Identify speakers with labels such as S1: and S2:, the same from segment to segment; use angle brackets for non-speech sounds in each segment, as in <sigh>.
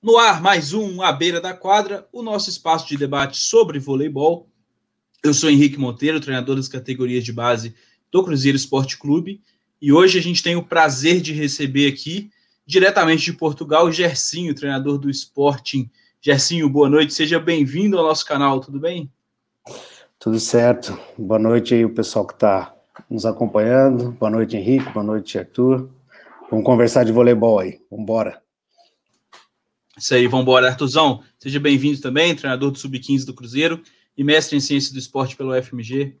S1: No ar, mais um À Beira da Quadra, o nosso espaço de debate sobre voleibol. Eu sou Henrique Monteiro, treinador das categorias de base do Cruzeiro Esporte Clube, e hoje a gente tem o prazer de receber aqui, diretamente de Portugal, o Gercinho, treinador do Sporting. Gercinho, boa noite, seja bem-vindo ao nosso canal, tudo bem?
S2: Tudo certo. Boa noite aí o pessoal que está nos acompanhando. Boa noite, Henrique. Boa noite, Arthur. Vamos conversar de voleibol aí. Vamos embora.
S1: Isso aí, vamos embora. Artuzão, seja bem-vindo também, treinador do Sub-15 do Cruzeiro e mestre em Ciências do Esporte pelo FMG.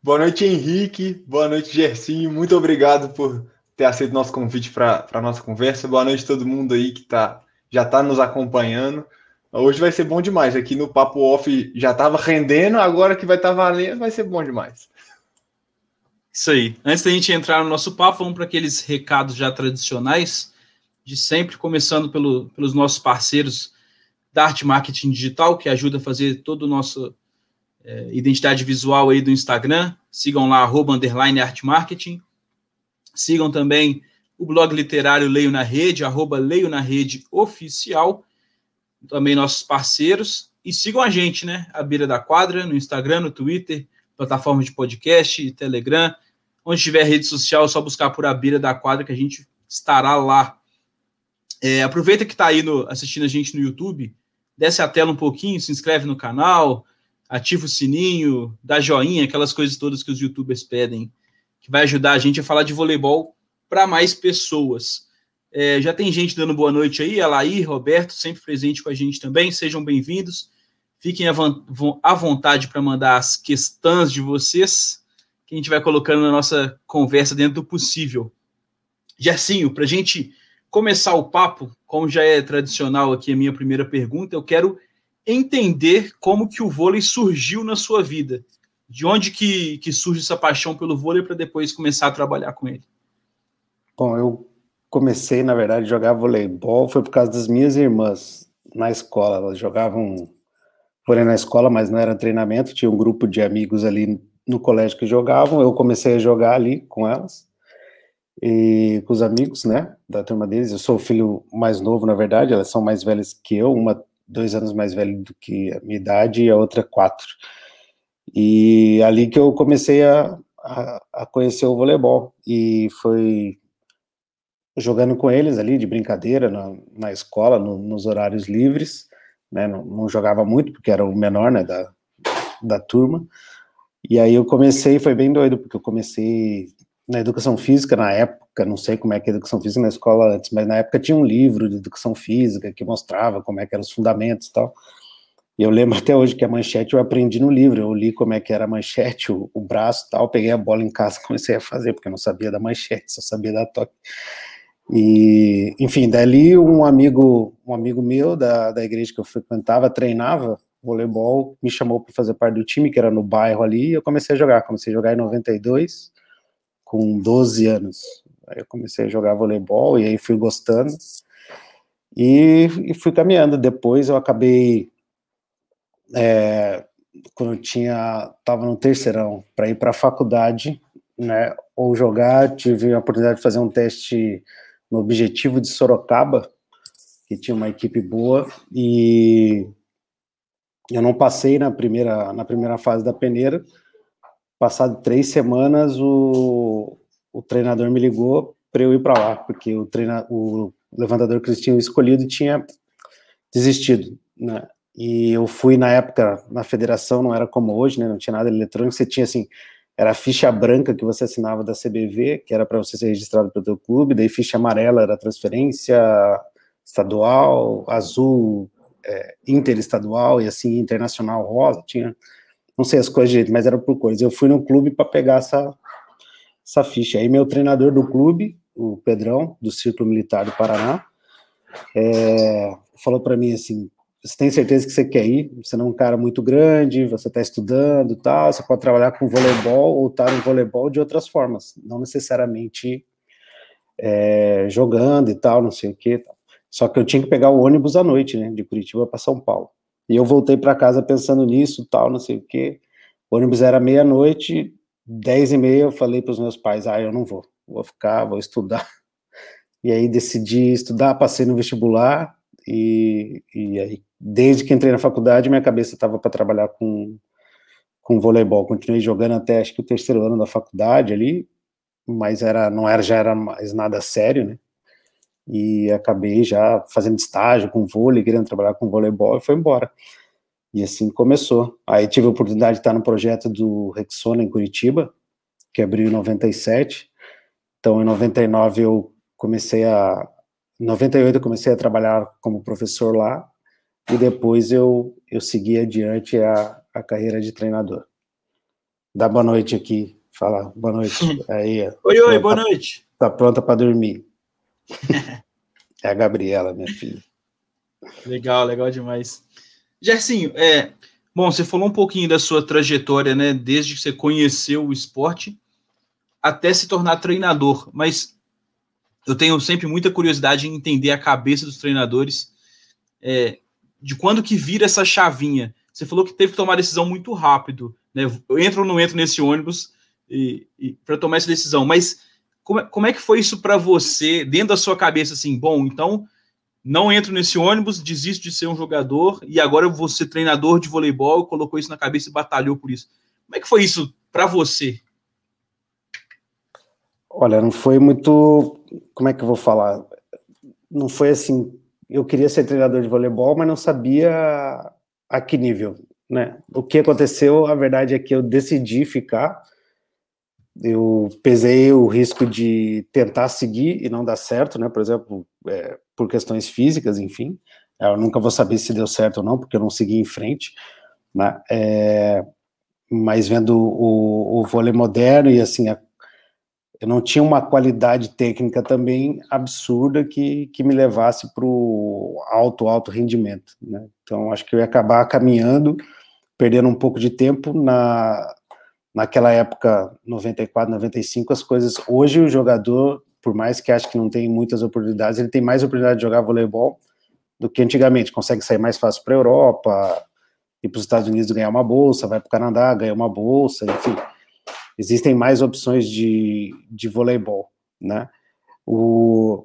S3: Boa noite, Henrique. Boa noite, Gersinho. Muito obrigado por ter aceito nosso convite para a nossa conversa. Boa noite a todo mundo aí que tá, já está nos acompanhando. Hoje vai ser bom demais. Aqui no Papo Off já estava rendendo, agora que vai estar tá valendo, vai ser bom demais.
S1: Isso aí. Antes da gente entrar no nosso papo, vamos para aqueles recados já tradicionais de sempre, começando pelo, pelos nossos parceiros da Arte Marketing Digital, que ajuda a fazer toda a nossa é, identidade visual aí do Instagram. Sigam lá, arroba, underline, Arte Marketing. Sigam também o blog literário Leio na Rede, arroba Leio na Rede Oficial. Também nossos parceiros. E sigam a gente, né? A Beira da Quadra, no Instagram, no Twitter, plataforma de podcast, Telegram. Onde tiver rede social, é só buscar por A Beira da Quadra que a gente estará lá. É, aproveita que está aí no, assistindo a gente no YouTube, desce a tela um pouquinho, se inscreve no canal, ativa o sininho, dá joinha, aquelas coisas todas que os youtubers pedem, que vai ajudar a gente a falar de voleibol para mais pessoas. É, já tem gente dando boa noite aí, Alaí, Roberto, sempre presente com a gente também, sejam bem-vindos. Fiquem à vontade para mandar as questões de vocês, que a gente vai colocando na nossa conversa dentro do possível. Gercinho, para a gente começar o papo, como já é tradicional aqui a minha primeira pergunta, eu quero entender como que o vôlei surgiu na sua vida. De onde que, que surge essa paixão pelo vôlei para depois começar a trabalhar com ele?
S2: Bom, eu comecei, na verdade, a jogar voleibol foi por causa das minhas irmãs na escola. Elas jogavam vôlei na escola, mas não era treinamento. Tinha um grupo de amigos ali no colégio que jogavam. Eu comecei a jogar ali com elas e com os amigos, né, da turma deles. Eu sou o filho mais novo, na verdade, elas são mais velhas que eu, uma dois anos mais velha do que a minha idade e a outra quatro. E ali que eu comecei a, a, a conhecer o voleibol e foi jogando com eles ali de brincadeira na, na escola, no, nos horários livres, né, não, não, jogava muito porque era o menor, né, da, da turma. E aí eu comecei, foi bem doido, porque eu comecei na educação física na época, não sei como é que é a educação física na escola antes, mas na época tinha um livro de educação física que mostrava como é que eram os fundamentos e tal. E eu lembro até hoje que a manchete eu aprendi no livro, eu li como é que era a manchete, o, o braço e tal, peguei a bola em casa comecei a fazer, porque eu não sabia da manchete, só sabia da toque. E, enfim, dali um amigo, um amigo meu da, da igreja que eu frequentava, treinava voleibol, me chamou para fazer parte do time, que era no bairro ali, e eu comecei a jogar, comecei a jogar em 92, com 12 anos. Aí eu comecei a jogar voleibol e aí fui gostando e, e fui caminhando. Depois eu acabei, é, quando eu tinha, estava no terceirão, para ir para a faculdade, né, ou jogar, tive a oportunidade de fazer um teste no Objetivo de Sorocaba, que tinha uma equipe boa, e eu não passei na primeira, na primeira fase da peneira, passado três semanas, o, o treinador me ligou para eu ir para lá, porque o, treina, o levantador que eles tinham escolhido tinha desistido, né? E eu fui na época na federação, não era como hoje, né? Não tinha nada eletrônico, você tinha assim, era a ficha branca que você assinava da CBV, que era para você ser registrado pelo teu clube, daí ficha amarela era transferência estadual, azul é, interestadual e assim internacional rosa, tinha não sei as coisas direito, mas era por coisa. Eu fui no clube para pegar essa, essa ficha. Aí meu treinador do clube, o Pedrão, do Círculo Militar do Paraná, é, falou para mim assim, você tem certeza que você quer ir? Você não é um cara muito grande, você está estudando tal, você pode trabalhar com voleibol ou estar tá no voleibol de outras formas, não necessariamente é, jogando e tal, não sei o que. Só que eu tinha que pegar o ônibus à noite, né, de Curitiba para São Paulo. E eu voltei para casa pensando nisso, tal, não sei o quê. O ônibus era meia-noite, dez e meia, eu falei para os meus pais, ah, eu não vou, vou ficar, vou estudar. <laughs> E aí decidi estudar, passei no vestibular e, e aí, desde que entrei na faculdade, minha cabeça estava para trabalhar com, com voleibol. Continuei jogando até acho que o terceiro ano da faculdade ali, mas era não era já era mais nada sério, né? E acabei já fazendo estágio com vôlei, querendo trabalhar com voleibol e foi embora. E assim começou. Aí tive a oportunidade de estar no projeto do Rexona em Curitiba, que abriu em 97. Então, em 99 eu comecei a em 98 eu comecei a trabalhar como professor lá e depois eu eu segui adiante a, a carreira de treinador. Dá boa noite aqui. Fala, boa noite. <laughs> Aí,
S1: oi, oi, boa noite.
S2: Tá pronta para dormir. <laughs> é a Gabriela, minha filha.
S1: Legal, legal demais. Gersinho, é, bom, você falou um pouquinho da sua trajetória, né, desde que você conheceu o esporte até se tornar treinador, mas eu tenho sempre muita curiosidade em entender a cabeça dos treinadores, é, de quando que vira essa chavinha. Você falou que teve que tomar decisão muito rápido, né? Eu entro ou não entro nesse ônibus para tomar essa decisão, mas como é, como é que foi isso para você, dentro da sua cabeça, assim, bom, então não entro nesse ônibus, desisto de ser um jogador e agora eu vou ser treinador de voleibol, colocou isso na cabeça e batalhou por isso. Como é que foi isso para você?
S2: Olha, não foi muito. Como é que eu vou falar? Não foi assim. Eu queria ser treinador de voleibol, mas não sabia a que nível, né? O que aconteceu, a verdade é que eu decidi ficar. Eu pesei o risco de tentar seguir e não dar certo, né? Por exemplo, é, por questões físicas, enfim. Eu nunca vou saber se deu certo ou não, porque eu não segui em frente. Né? É, mas vendo o, o vôlei moderno e assim a eu não tinha uma qualidade técnica também absurda que, que me levasse para o alto, alto rendimento. Né? Então, acho que eu ia acabar caminhando, perdendo um pouco de tempo na, naquela época, 94, 95, as coisas. Hoje, o jogador, por mais que ache que não tem muitas oportunidades, ele tem mais oportunidade de jogar voleibol do que antigamente. Consegue sair mais fácil para a Europa, ir para os Estados Unidos ganhar uma bolsa, vai para o Canadá ganhar uma bolsa, enfim existem mais opções de, de voleibol, né? O,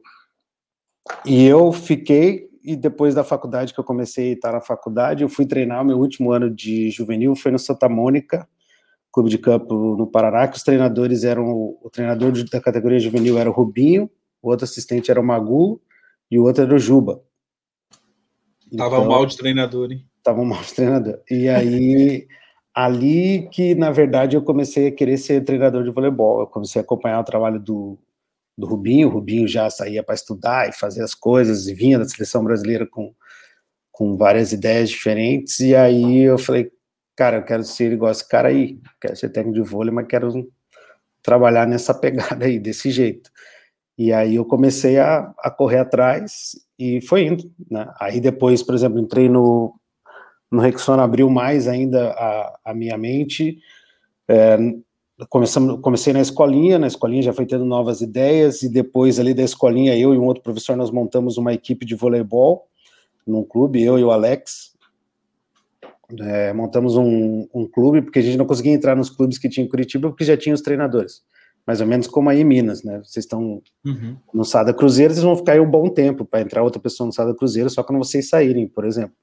S2: e eu fiquei, e depois da faculdade que eu comecei a estar na faculdade, eu fui treinar, meu último ano de juvenil foi no Santa Mônica, clube de campo no Paraná, que os treinadores eram, o treinador da categoria juvenil era o Rubinho, o outro assistente era o Magu, e o outro era o Juba.
S1: Tava então, mal de treinador, hein?
S2: Tava mal de treinador. E aí <laughs> ali que, na verdade, eu comecei a querer ser treinador de voleibol. Eu comecei a acompanhar o trabalho do, do Rubinho. O Rubinho já saía para estudar e fazer as coisas, e vinha da seleção brasileira com, com várias ideias diferentes. E aí eu falei, cara, eu quero ser igual esse cara aí. Quero ser técnico de vôlei, mas quero trabalhar nessa <laughs> pegada aí, desse jeito. E aí eu comecei a, a correr atrás e foi indo. Né? Aí depois, por exemplo, entrei no, no Rexona abriu mais ainda a, a minha mente. É, começamos, comecei na escolinha, na escolinha já foi tendo novas ideias, e depois ali da escolinha, eu e um outro professor, nós montamos uma equipe de voleibol num clube, eu e o Alex. É, montamos um, um, clube, porque a gente não conseguia entrar nos clubes que tinha em Curitiba, porque já tinha os treinadores. Mais ou menos como aí em Minas, né? Vocês estão uhum. no Sada Cruzeiro, vocês vão ficar aí um bom tempo para entrar outra pessoa no Sada Cruzeiro, só quando vocês saírem, por exemplo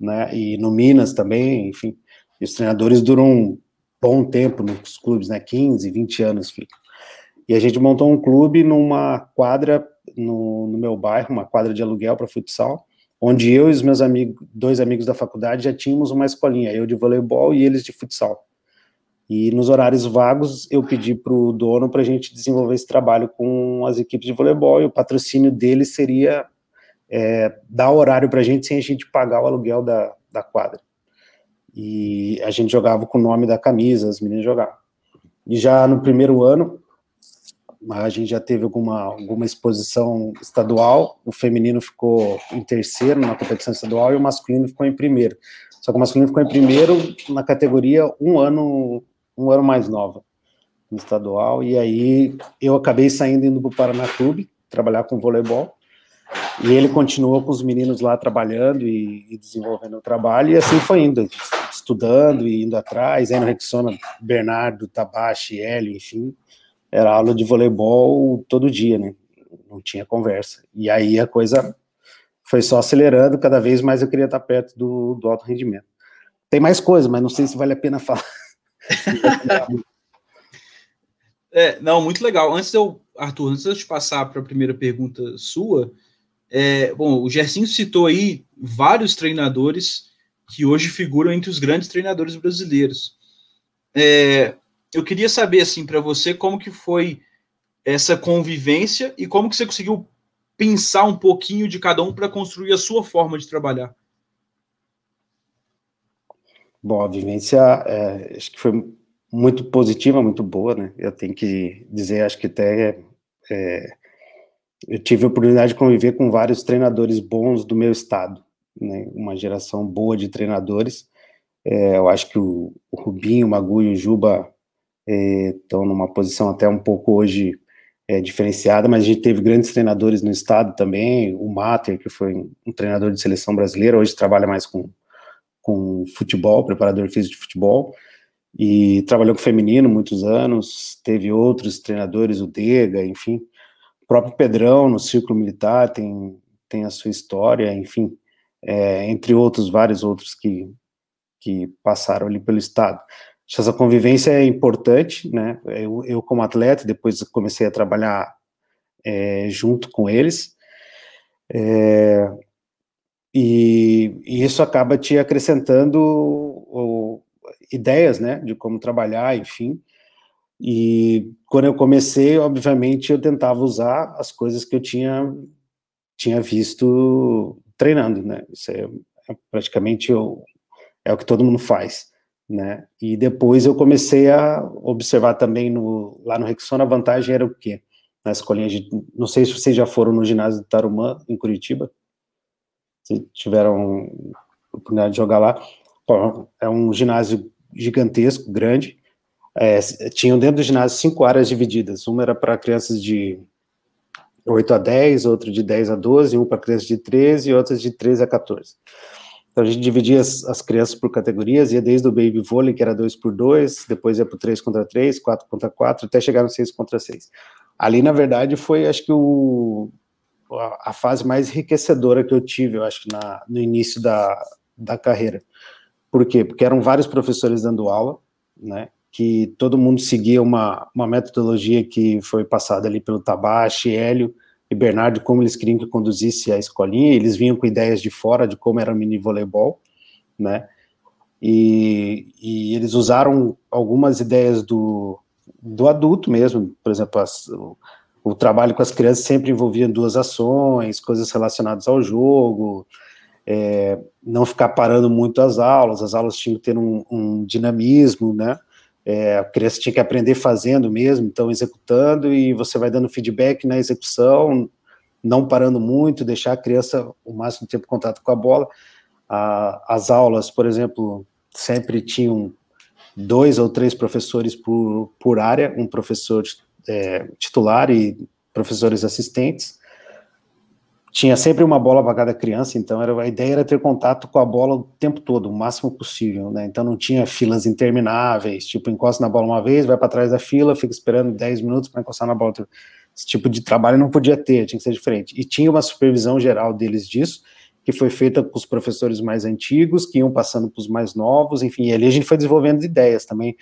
S2: né? E no Minas também, enfim. E os treinadores duram um bom tempo nos clubes, né? 15, 20 anos ficam. E a gente montou um clube numa quadra no, no meu bairro, uma quadra de aluguel para futsal, onde eu e os meus amigos, dois amigos da faculdade, já tínhamos uma escolinha, eu de voleibol e eles de futsal. E nos horários vagos, eu pedi para o dono para a gente desenvolver esse trabalho com as equipes de voleibol, e o patrocínio dele seria é, dar horário para a gente sem a gente pagar o aluguel da, da quadra. E a gente jogava com o nome da camisa, as meninas jogavam. E já no primeiro ano, a gente já teve alguma, alguma exposição estadual, o feminino ficou em terceiro na competição estadual e o masculino ficou em primeiro. Só que o masculino ficou em primeiro na categoria um ano, um ano mais nova, no estadual, e aí eu acabei saindo indo para o Paraná Clube, trabalhar com voleibol, e ele continuou com os meninos lá trabalhando e, e, desenvolvendo o trabalho, e assim foi indo, estudando e indo atrás. Aí no Rexona, Bernardo, Tabashi, Hélio, enfim, era aula de voleibol todo dia, né? Não tinha conversa. E aí a coisa foi só acelerando, cada vez mais eu queria estar perto do, do alto rendimento. Tem mais coisa, mas não sei se vale a pena falar. <laughs>
S1: é, não, muito legal. Antes eu, Arthur, antes de eu te passar para a primeira pergunta sua, é, bom, o Gersinho citou aí vários treinadores que hoje figuram entre os grandes treinadores brasileiros. É, eu queria saber, assim, para você, como que foi essa convivência e como que você conseguiu pensar um pouquinho de cada um para construir a sua forma de trabalhar.
S2: Bom, a vivência é, acho que foi muito positiva, muito boa, né? Eu tenho que dizer, acho que até é, eu tive a oportunidade de conviver com vários treinadores bons do meu estado, né? Uma geração boa de treinadores. É, eu acho que o, o Rubinho, o Magu e o Juba estão numa posição até um pouco hoje é, diferenciada, mas a gente teve grandes treinadores no estado também, o Mater, que foi um treinador de seleção brasileira, hoje trabalha mais com, com futebol, preparador físico de futebol, e trabalhou com feminino muitos anos, teve outros treinadores, o Dega, enfim, o próprio Pedrão no círculo militar tem, tem a sua história, enfim, é, entre outros, vários outros que, que passaram ali pelo estado essa convivência é importante, né? Eu, eu como atleta, depois comecei a trabalhar é, junto com eles, é, e, e, isso acaba te acrescentando o, ideias, né, de como trabalhar, enfim. E quando eu comecei, obviamente, eu tentava usar as coisas que eu tinha tinha visto treinando, né? Isso é, é praticamente o, é o que todo mundo faz né? E depois eu comecei a observar também no, lá no Rexona, a vantagem era o quê? Na escolinha de, não sei se vocês já foram no ginásio do Tarumã, em Curitiba, se tiveram oportunidade de jogar lá, Bom, é um ginásio gigantesco, grande, é, tinham dentro do ginásio cinco áreas divididas, uma era para crianças de 8 a 10, outra de 10 a 12, uma para crianças de 13 e outras de 13 a 14. Então a gente dividia as, as, crianças por categorias, ia desde o baby vôlei, que era 2 por 2 depois ia para 3 contra 3, 4 contra 4, até chegar no 6 contra 6. Ali, na verdade, foi, acho que, o, a, a, fase mais enriquecedora que eu tive, eu acho que no início da, da carreira. Por quê? Porque eram vários professores dando aula, né, que todo mundo seguia uma, uma metodologia que foi passada ali pelo Tabashi, Hélio, e Bernardo, como eles queriam que conduzisse a escolinha, eles vinham com ideias de fora de como era o mini voleibol, né, e, e eles usaram algumas ideias do, do adulto mesmo, por exemplo, as, o, o, trabalho com as crianças sempre envolvia duas ações, coisas relacionadas ao jogo, é, não ficar parando muito as aulas, as aulas tinham que ter um, um dinamismo, né, é, a criança tinha que aprender fazendo mesmo, então executando, e você vai dando feedback na execução, não parando muito, deixar a criança o máximo tempo em contato com a bola. as aulas, por exemplo, sempre tinham dois ou três professores por, por área, um professor é, titular e professores assistentes tinha sempre uma bola para cada criança, então era, a ideia era ter contato com a bola o tempo todo, o máximo possível, né? Então não tinha filas intermináveis, tipo, encosta na bola uma vez, vai para trás da fila, fica esperando 10 minutos para encostar na bola. Esse tipo de trabalho não podia ter, tinha que ser diferente. E tinha uma supervisão geral deles disso, que foi feita com os professores mais antigos, que iam passando para os mais novos, enfim, e ali a gente foi desenvolvendo ideias também.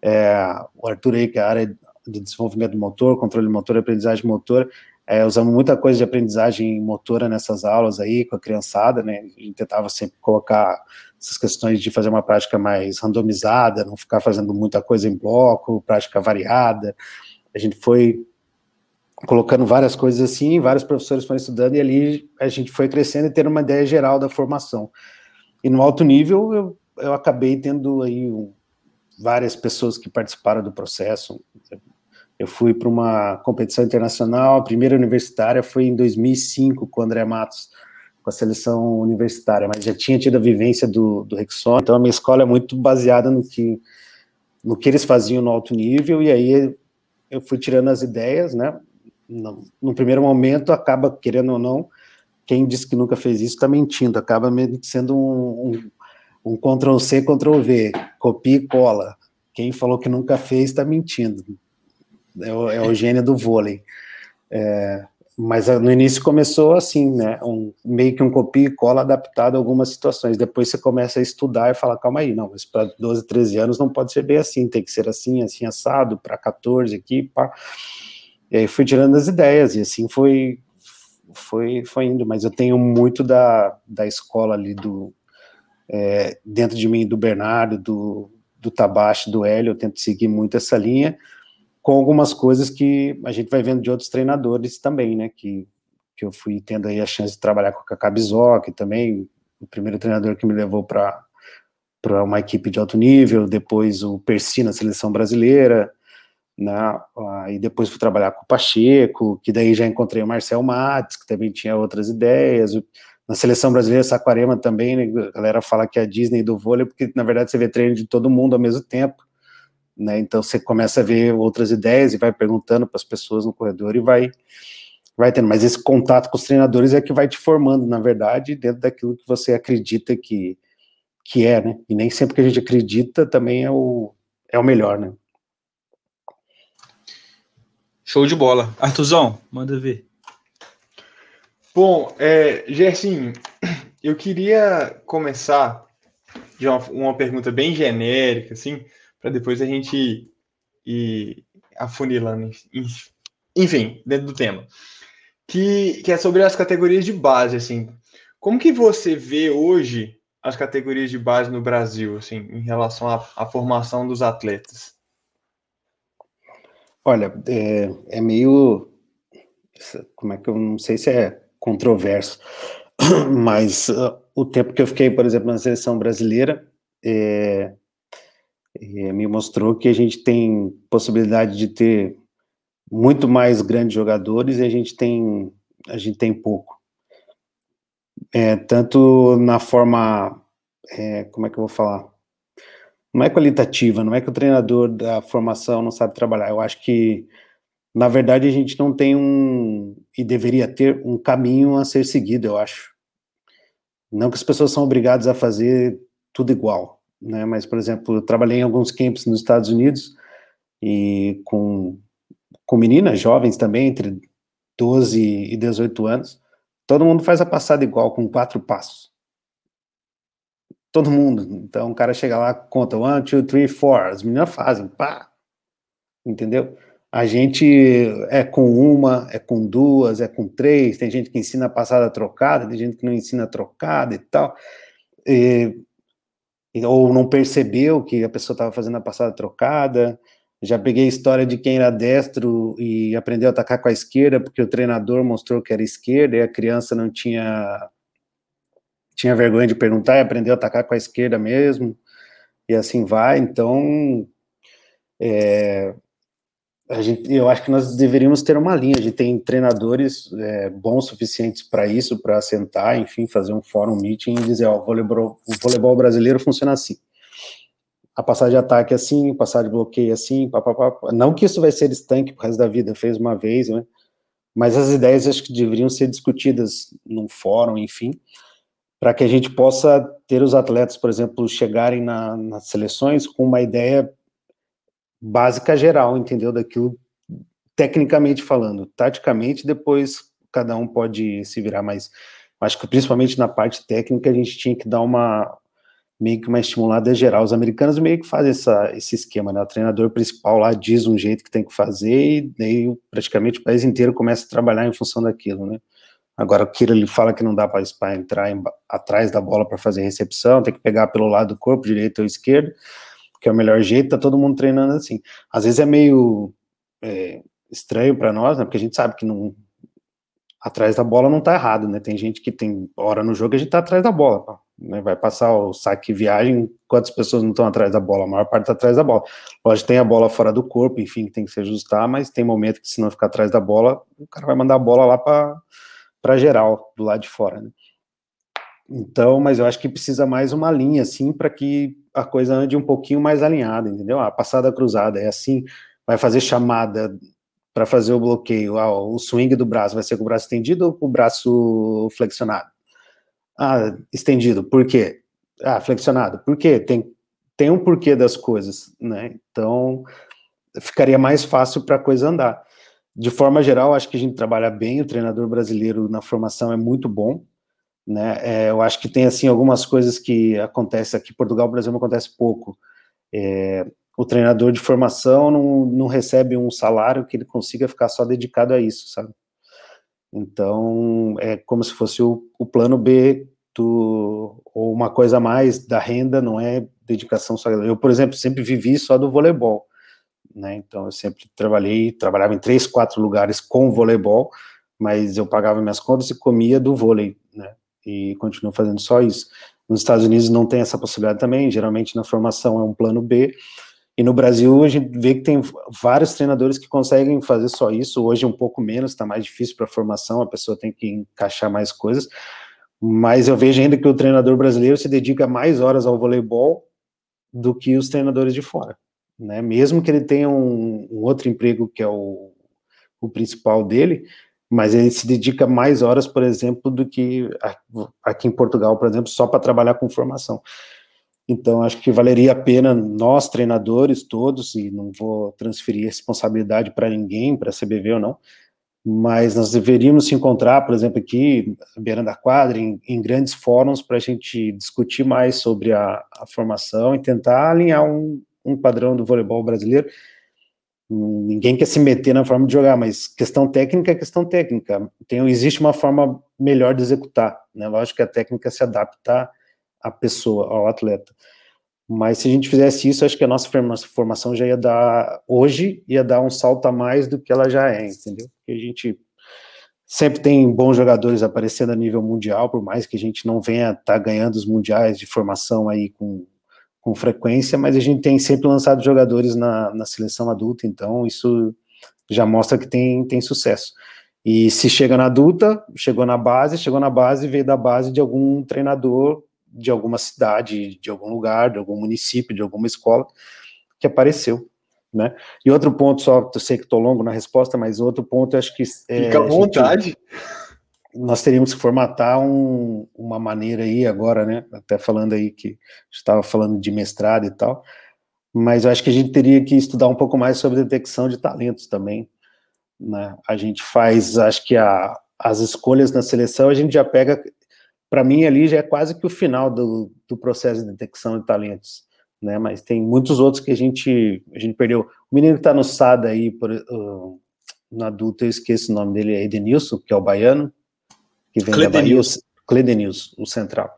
S2: É, o Arthur aí, que é a área de desenvolvimento motor, controle motor, aprendizagem motor, é, usamos muita coisa de aprendizagem motora nessas aulas aí com a criançada, né? A gente tentava sempre colocar essas questões de fazer uma prática mais randomizada, não ficar fazendo muita coisa em bloco, prática variada. A gente foi colocando várias coisas assim, vários professores foram estudando e ali a gente foi crescendo e tendo uma ideia geral da formação. E no alto nível eu, eu acabei tendo aí um, várias pessoas que participaram do processo, eu fui para uma competição internacional, a primeira universitária foi em 2005 com o André Matos, com a seleção universitária, mas já tinha tido a vivência do, do Rexon, então a minha escola é muito baseada no que, no que eles faziam no alto nível, e aí eu fui tirando as ideias, né, no, no primeiro momento acaba, querendo ou não, quem disse que nunca fez isso está mentindo, acaba sendo um, um, um Ctrl-C, Ctrl-V, copia e cola, quem falou que nunca fez está mentindo, é o, é o gênio do vôlei. É, mas no início começou assim, né? Um, meio que um copia e cola adaptado a algumas situações. Depois você começa a estudar e fala, calma aí, não, mas para 12, 13 anos não pode ser bem assim, tem que ser assim, assim, assado, para 14 aqui, pá. E aí fui tirando as ideias, e assim foi, foi, foi indo. Mas eu tenho muito da, da escola ali do. É, dentro de mim, do Bernardo, do, do Tabache, do Hélio, eu tento seguir muito essa linha com algumas coisas que a gente vai vendo de outros treinadores também, né, que, que eu fui tendo aí a chance de trabalhar com o Kaká Bizoc também, o primeiro treinador que me levou para para uma equipe de alto nível, depois o Percy na seleção brasileira, né, e depois fui trabalhar com o Pacheco, que daí já encontrei o Marcel Matos, que também tinha outras ideias, na seleção brasileira, Saquarema também, né, a galera fala que é a Disney do vôlei, porque na verdade você vê treino de todo mundo ao mesmo tempo, né? Então você começa a ver outras ideias e vai perguntando para as pessoas no corredor e vai vai tendo, mas esse contato com os treinadores é que vai te formando, na verdade, dentro daquilo que você acredita que que é, né? E nem sempre que a gente acredita também é o é o melhor, né?
S1: Show de bola. Artuzão, manda ver.
S3: Bom, é, Gerson, eu queria começar de uma, uma pergunta bem genérica, assim, para depois a gente ir afunilando, enfim, dentro do tema. Que, que é sobre as categorias de base, assim. Como que você vê hoje as categorias de base no Brasil, assim, em relação à, à formação dos atletas?
S2: Olha, é, é, meio. Como é que eu não sei se é controverso, <clears throat> mas uh, o tempo que eu fiquei, por exemplo, na seleção brasileira, é, me mostrou que a gente tem possibilidade de ter muito mais grandes jogadores e a gente tem a gente tem pouco. É, tanto na forma, é, como é que eu vou falar? Não é qualitativa, não é que o treinador da formação não sabe trabalhar. Eu acho que, na verdade, a gente não tem um, e deveria ter um caminho a ser seguido, eu acho. Não que as pessoas são obrigadas a fazer tudo igual né? Mas, por exemplo, eu trabalhei em alguns camps nos Estados Unidos e com, com meninas jovens também, entre 12 e 18 anos, todo mundo faz a passada igual, com quatro passos. Todo mundo. Então, o cara chega lá, conta one, two, three, four. As meninas fazem, pá. Entendeu? A gente é com uma, é com duas, é com três. Tem gente que ensina a passada trocada, tem gente que não ensina trocada e tal. E ou não percebeu que a pessoa estava fazendo a passada trocada. Já peguei a história de quem era destro e aprendeu a atacar com a esquerda porque o treinador mostrou que era esquerda e a criança não tinha tinha vergonha de perguntar e aprendeu a atacar com a esquerda mesmo. E assim vai. Então, é, a gente, eu acho que nós deveríamos ter uma linha. A gente tem treinadores é, bons suficientes para isso, para sentar, enfim, fazer um fórum meeting e dizer: ó, o voleibol, o voleibol brasileiro funciona assim. A passagem de ataque é assim, passagem de bloqueio é assim, papapá. Não que isso vai ser estanque pro resto da vida, fez uma vez, né? Mas as ideias acho que deveriam ser discutidas num fórum, enfim, para que a gente possa ter os atletas, por exemplo, chegarem na, nas seleções com uma ideia básica geral, entendeu? Daquilo tecnicamente falando. Taticamente, depois cada um pode se virar, mas acho que principalmente na parte técnica a gente tinha que dar uma meio que uma estimulada geral. Os americanos meio que fazem essa, esse esquema, né? O treinador principal lá diz um jeito que tem que fazer e daí praticamente o país inteiro começa a trabalhar em função daquilo, né? Agora o Kira ele fala que não dá para entrar em, atrás da bola para fazer recepção, tem que pegar pelo lado do corpo, direito ou esquerdo que é o melhor jeito, tá todo mundo treinando assim. Às vezes é meio é, estranho para nós, né? Porque a gente sabe que não atrás da bola não tá errado, né? Tem gente que tem hora no jogo a gente tá atrás da bola, né? Vai passar o saque viagem, quantas pessoas não estão atrás da bola? A maior parte tá atrás da bola. Lógico, tem a bola fora do corpo, enfim, que tem que se ajustar, mas tem momento que se não ficar atrás da bola, o cara vai mandar a bola lá para para geral, do lado de fora, né? Então, mas eu acho que precisa mais uma linha, assim, para que a coisa ande um pouquinho mais alinhada, entendeu? A passada cruzada é assim, vai fazer chamada para fazer o bloqueio, ah, o swing do braço vai ser com o braço estendido ou com o braço flexionado? Ah, estendido, por quê? Ah, flexionado, por quê? Tem, tem um porquê das coisas, né? Então, ficaria mais fácil para a coisa andar. de forma geral, acho que a gente trabalha bem, o treinador brasileiro na formação é muito bom, né? É, eu acho que tem assim algumas coisas que acontecem aqui, Portugal, Brasil não acontece pouco. É, o treinador de formação não, não recebe um salário que ele consiga ficar só dedicado a isso, sabe? Então, é como se fosse o, o plano B do, ou uma coisa a mais da renda, não é dedicação só. Eu, por exemplo, sempre vivi só do voleibol, né? Então, eu sempre trabalhei, trabalhava em três, quatro lugares com voleibol, mas eu pagava minhas contas e comia do vôlei? E continuo fazendo só isso. Nos Estados Unidos não tem essa possibilidade também, geralmente na formação é um plano B, e no Brasil a gente vê que tem vários treinadores que conseguem fazer só isso. Hoje é um pouco menos, está mais difícil para a formação, a pessoa tem que encaixar mais coisas. Mas eu vejo ainda que o treinador brasileiro se dedica mais horas ao voleibol do que os treinadores de fora. Né? Mesmo que ele tenha um, um outro emprego que é o, o principal dele, mas ele se dedica mais horas, por exemplo, do que aqui em Portugal, por exemplo, só para trabalhar com formação. Então, acho que valeria a pena nós, treinadores todos, e não vou transferir responsabilidade para ninguém, para a CBV ou não, mas nós deveríamos se encontrar, por exemplo, aqui, beirando a quadra, em, em grandes fóruns, para a gente discutir mais sobre a, a, formação e tentar alinhar um, um padrão do voleibol brasileiro. Ninguém quer se meter na forma de jogar, mas questão técnica é questão técnica. Tem, existe uma forma melhor de executar, né? Lógico que a técnica se adapta a pessoa, ao atleta. Mas se a gente fizesse isso, acho que a nossa formação já ia dar, hoje, ia dar um salto a mais do que ela já é, entendeu? Porque a gente sempre tem bons jogadores aparecendo a nível mundial, por mais que a gente não venha estar tá ganhando os mundiais de formação aí com, com frequência, mas a gente tem sempre lançado jogadores na, na seleção adulta, então isso já mostra que tem, tem sucesso. E se chega na adulta, chegou na base, chegou na base, veio da base de algum treinador de alguma cidade, de algum lugar, de algum município, de alguma escola que apareceu, né? E outro ponto, só, eu sei que estou longo na resposta, mas outro ponto, eu acho que...
S3: É, Fica à vontade. Gente,
S2: nós teríamos que formatar um, uma maneira aí agora, né? Até falando aí que estava falando de mestrado e tal, mas eu acho que a gente teria que estudar um pouco mais sobre detecção de talentos também, né? A gente faz, acho que a, as escolhas na seleção, a gente já pega para mim ali já é quase que o final do, do processo de detecção de talentos, né? Mas tem muitos outros que a gente a gente perdeu. O menino que está no SAD aí, por, uh, no adulto, eu esqueço o nome dele, é Edenilson, que é o baiano, que vem Cledenilson. da Bahia, Cledenilson, o central.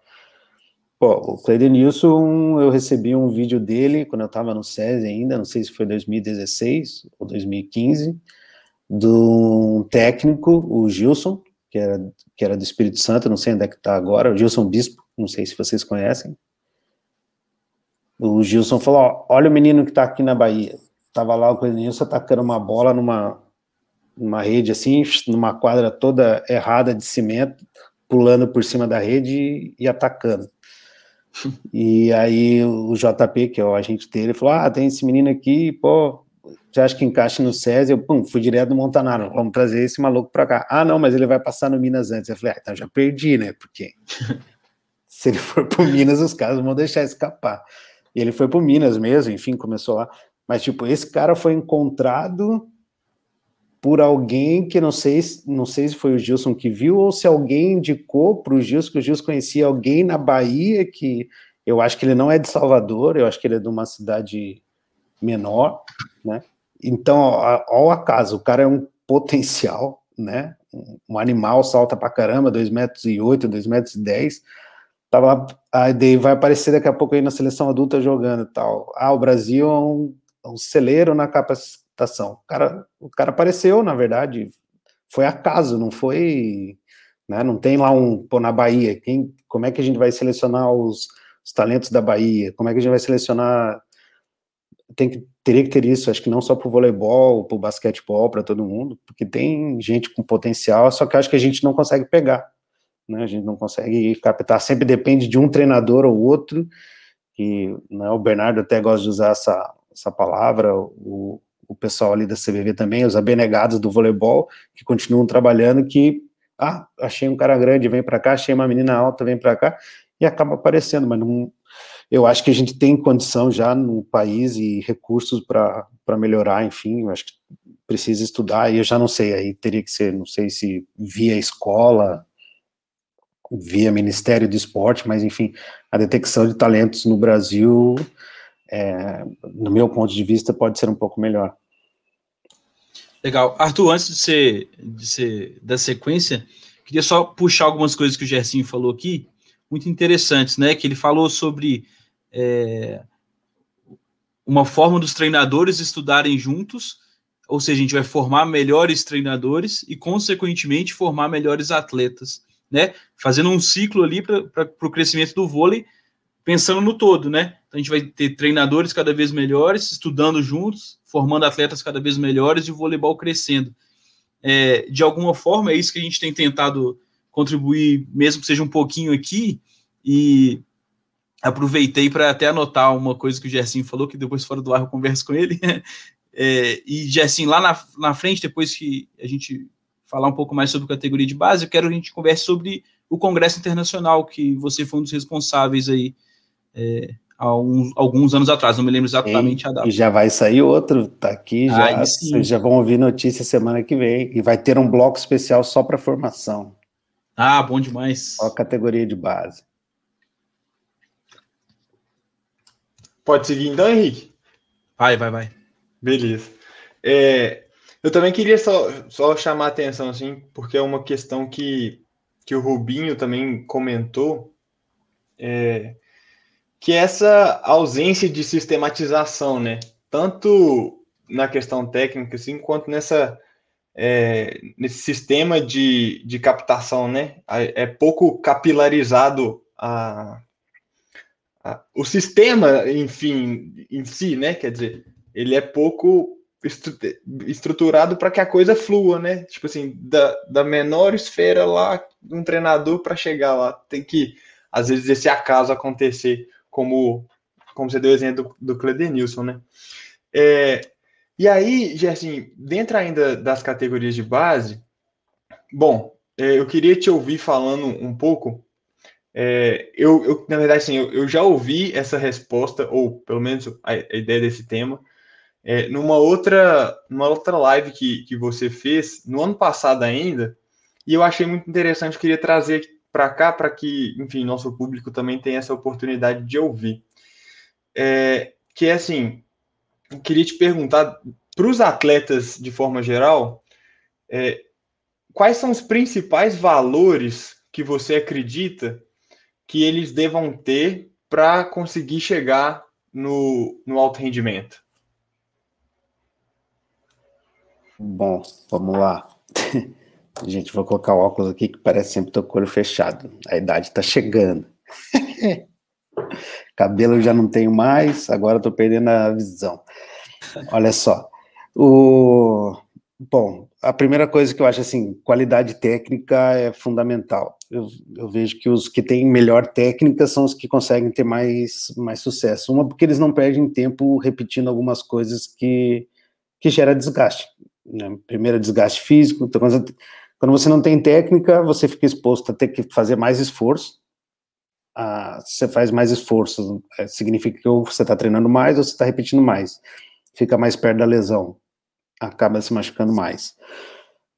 S2: Pô, o Cledenilson, eu recebi um vídeo dele quando eu estava no SESI ainda, não sei se foi 2016 ou 2015, de um técnico, o Gilson, que era, que era do Espírito Santo, não sei onde é que está agora, o Gilson Bispo, não sei se vocês conhecem. O Gilson falou, ó, olha o menino que está aqui na Bahia. Tava lá o Clenilson atacando uma bola numa, numa rede assim, numa quadra toda errada de cimento, pulando por cima da rede e, atacando. <laughs> E aí o JP, que é o agente dele, falou: Ah, tem esse menino aqui, pô, você acha que encaixa no SESI? Eu, pum, fui direto do Montanaro, vamos trazer esse maluco para cá. Ah, não, mas ele vai passar no Minas antes. Eu falei, ah, então já perdi, né? Porque <laughs> se ele for pro Minas, os caras vão deixar escapar. E ele foi pro Minas mesmo, enfim, começou lá. Mas, tipo, esse cara foi encontrado por alguém que não sei, não sei se foi o Gilson que viu ou se alguém indicou para o Gilson, que o Gilson conhecia alguém na Bahia que eu acho que ele não é de Salvador, eu acho que ele é de uma cidade menor, né? Então, ao acaso, o cara é um potencial, né? Um animal salta pra caramba, 2 metros e 8, 2 metros e 10. Tava lá, aí vai aparecer daqui a pouco aí na seleção adulta jogando e tal. Ah, o Brasil é um, um celeiro na capacitação. O cara, o cara apareceu, na verdade, foi acaso, não foi, né? Não tem lá um, pô, na Bahia, quem, como é que a gente vai selecionar os, os talentos da Bahia? Como é que a gente vai selecionar tem que, teria que ter isso, acho que não só para o voleibol, para o basquetebol, para todo mundo, porque tem gente com potencial, só que acho que a gente não consegue pegar, né? A gente não consegue captar, sempre depende de um treinador ou outro, que né, o Bernardo até gosta de usar essa, essa palavra, o, o pessoal ali da CBV também, os abenegados do voleibol, que continuam trabalhando, que, ah, achei um cara grande, vem para cá, achei uma menina alta, vem para cá, e acaba aparecendo, mas não eu acho que a gente tem condição já no país e recursos para melhorar, enfim, eu acho que precisa estudar, e eu já não sei, aí teria que ser, não sei se via escola, via Ministério do Esporte, mas enfim, a detecção de talentos no Brasil, é, no meu ponto de vista, pode ser um pouco melhor.
S1: Legal. Arthur, antes de ser, de ser da sequência, queria só puxar algumas coisas que o Gersinho falou aqui, muito interessantes, né? Que ele falou sobre é, uma forma dos treinadores estudarem juntos, ou seja, a gente vai formar melhores treinadores e, consequentemente, formar melhores atletas né? Fazendo um ciclo ali para o crescimento do vôlei, pensando no todo, né? Então a gente vai ter treinadores cada vez melhores, estudando juntos, formando atletas cada vez melhores e o voleibol crescendo. É, de alguma forma, é isso que a gente tem tentado contribuir, mesmo que seja um pouquinho aqui, e aproveitei para até anotar uma coisa que o Gersinho falou, que depois fora do ar eu converso com ele. <laughs> É, e Gersinho, lá na, na frente, depois que a gente falar um pouco mais sobre categoria de base, eu quero que a gente converse sobre o Congresso Internacional, que você foi um dos responsáveis aí é, há uns, alguns anos atrás, não me lembro exatamente
S2: e,
S1: a data.
S2: E já vai sair outro, tá aqui, já, vocês já vão ouvir notícia semana que vem, e vai ter um bloco especial só para formação.
S1: Ah, bom demais.
S2: Só categoria de base.
S3: Pode seguir então, Henrique?
S1: Vai, vai, vai.
S3: Beleza. É, eu também queria só, só chamar a atenção, assim, porque é uma questão que, que o Rubinho também comentou, é, que é essa ausência de sistematização, né? Tanto na questão técnica, assim, quanto nessa, é, nesse sistema de, de captação, né? É pouco capilarizado a, a, o sistema, enfim, em si, né? Quer dizer, ele é pouco estruturado para que a coisa flua, né? Tipo assim, da, da menor esfera lá, um treinador para chegar lá. Tem que, às vezes, esse acaso acontecer, como, como você deu o exemplo do, do Cledenilson, né? É, e aí, Gerson, dentro ainda das categorias de base, bom, é, eu queria te ouvir falando um pouco. É, eu, eu, na verdade, sim, eu, eu já ouvi essa resposta, ou pelo menos a, a ideia desse tema, é, numa outra numa outra live que, que você fez no ano passado ainda, e eu achei muito interessante, queria trazer para cá para que, enfim, nosso público também tenha essa oportunidade de ouvir. É, que é assim, queria te perguntar para os atletas de forma geral, é, quais são os principais valores que você acredita que eles devam ter para conseguir chegar no, no alto rendimento?
S2: Bom, vamos lá. <laughs> Gente, vou colocar o óculos aqui que parece sempre tô com o olho fechado. A idade tá chegando. <laughs> Cabelo já não tenho mais, agora tô perdendo a visão. Olha só. O bom, a primeira coisa que eu acho assim, qualidade técnica é fundamental. Eu, eu, vejo que os que têm melhor técnica são os que conseguem ter mais, mais sucesso. Uma porque eles não perdem tempo repetindo algumas coisas que, que gera desgaste. Né? Primeiro, desgaste físico. Então, quando você não tem técnica, você fica exposto a ter que fazer mais esforço. Ah, você faz mais esforço, é, significa que ou você está treinando mais ou você está repetindo mais. Fica mais perto da lesão, acaba se machucando mais.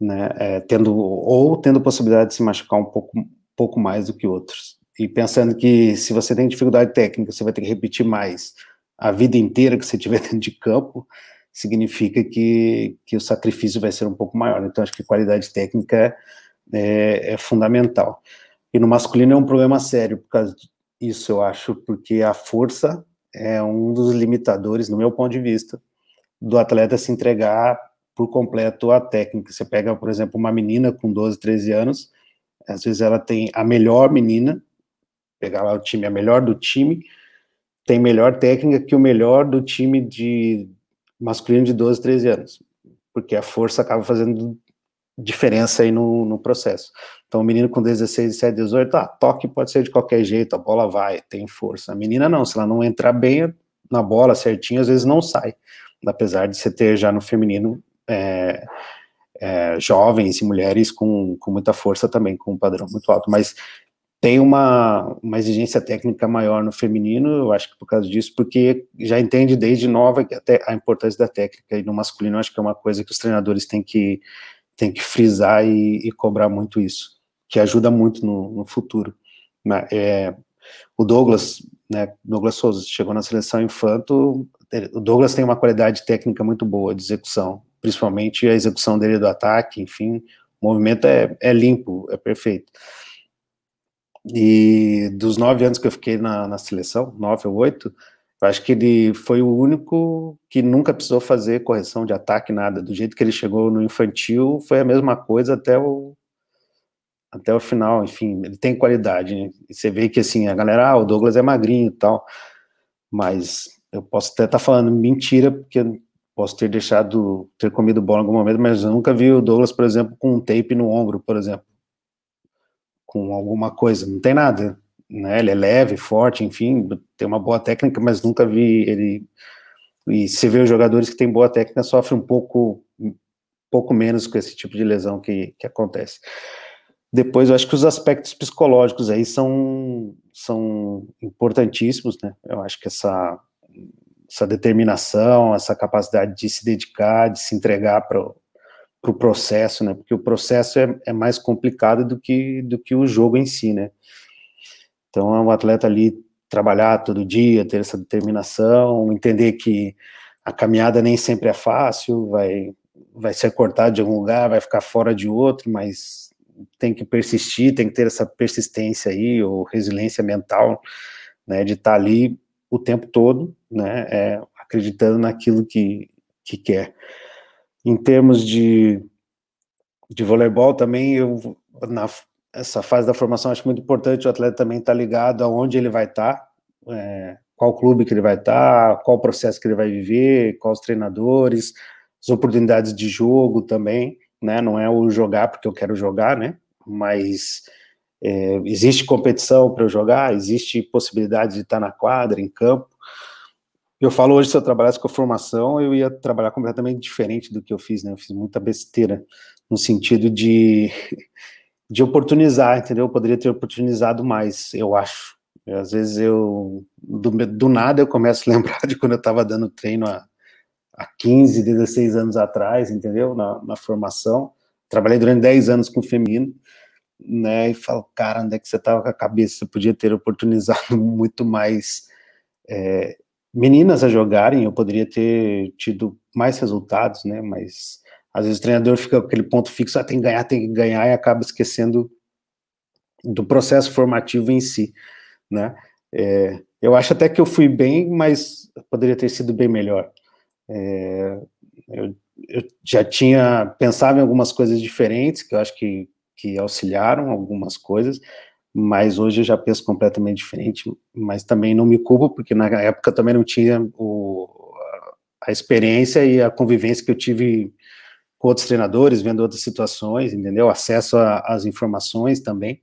S2: Né? É, tendo, ou tendo possibilidade de se machucar um pouco, pouco mais do que outros. E pensando que se você tem dificuldade técnica, você vai ter que repetir mais a vida inteira que você tiver <laughs> dentro de campo, significa que, que o sacrifício vai ser um pouco maior. Então, acho que qualidade técnica é, é fundamental. E no masculino é um problema sério por causa disso, eu acho, porque a força é um dos limitadores, no meu ponto de vista, do atleta se entregar por completo à técnica. Você pega, por exemplo, uma menina com 12, 13 anos, às vezes ela tem a melhor menina, pegar lá o time, a melhor do time, tem melhor técnica que o melhor do time de masculino de 12, 13 anos, porque a força acaba fazendo diferença aí no, no processo. Então, o menino com 16, 17, 18, ah, toque pode ser de qualquer jeito, a bola vai, tem força. A menina não, se ela não entrar bem na bola certinho, às vezes não sai, apesar de você ter já no feminino é, é, jovens e mulheres com, com muita força também, com um padrão muito alto, mas tem uma, uma exigência técnica maior no feminino, eu acho que por causa disso, porque já entende desde nova até a importância da técnica, e no masculino eu acho que é uma coisa que os treinadores têm que, têm que frisar e, e cobrar muito isso, que ajuda muito no, no futuro. Né? É, o Douglas, né, Douglas Souza, chegou na seleção infanto, o Douglas tem uma qualidade técnica muito boa de execução, principalmente a execução dele do ataque, enfim, o movimento é, é limpo, é perfeito. E dos nove anos que eu fiquei na, na seleção, nove ou oito, eu acho que ele foi o único que nunca precisou fazer correção de ataque, nada. Do jeito que ele chegou no infantil, foi a mesma coisa até o, até o final. Enfim, ele tem qualidade. Né? você vê que assim, a galera, ah, o Douglas é magrinho e tal, mas eu posso até estar tá falando mentira, porque posso ter deixado, ter comido bola em algum momento, mas eu nunca vi o Douglas, por exemplo, com um tape no ombro, por exemplo com alguma coisa, não tem nada, né? Ele é leve, forte, enfim, tem uma boa técnica, mas nunca vi ele. E se vê os jogadores que têm boa técnica sofrem um pouco, um pouco menos com esse tipo de lesão que, que acontece. Depois, eu acho que os aspectos psicológicos aí são, são importantíssimos, né? Eu acho que essa, essa determinação, essa capacidade de se dedicar, de se entregar para para o processo, né? Porque o processo é, é, mais complicado do que, do que o jogo em si, né? Então, é um atleta ali trabalhar todo dia, ter essa determinação, entender que a caminhada nem sempre é fácil, vai, vai ser cortado de algum lugar, vai ficar fora de outro, mas tem que persistir, tem que ter essa persistência aí, ou resiliência mental, né, de estar tá ali o tempo todo, né, é, acreditando naquilo que, que quer. Em termos de, de voleibol também, eu, na, essa fase da formação acho muito importante o atleta também estar tá ligado aonde ele vai estar, tá, é, qual clube que ele vai estar, tá, qual processo que ele vai viver, quais treinadores, as oportunidades de jogo também, né? Não é o jogar porque eu quero jogar, né? Mas é, existe competição para eu jogar, existe possibilidade de estar na quadra, em campo. Eu falo hoje, se eu trabalhasse com a formação, eu ia trabalhar completamente diferente do que eu fiz, né? Eu fiz muita besteira, no sentido de, <laughs> de oportunizar, entendeu? Eu poderia ter oportunizado mais, eu acho. Às vezes eu, do, do, nada, eu começo a <laughs> lembrar de quando eu estava dando treino há, há 15, 16 anos atrás, entendeu? Na, na formação. Trabalhei durante 10 anos com feminino, né? E falo, cara, onde é que você estava com a cabeça? Você podia ter oportunizado <laughs> muito mais. É, meninas a jogarem, eu poderia ter tido mais resultados, né? Mas às vezes o treinador fica com aquele ponto fixo, ah, tem que ganhar, tem que ganhar, e acaba esquecendo do processo formativo em si, né? É, eu acho até que eu fui bem, mas poderia ter sido bem melhor. É, eu, eu, já tinha pensado em algumas coisas diferentes que eu acho que, que auxiliaram algumas coisas, mas hoje eu já penso completamente diferente, mas também não me culpo, porque na época também não tinha o, a experiência e a convivência que eu tive com outros treinadores, vendo outras situações, entendeu? Acesso às informações também.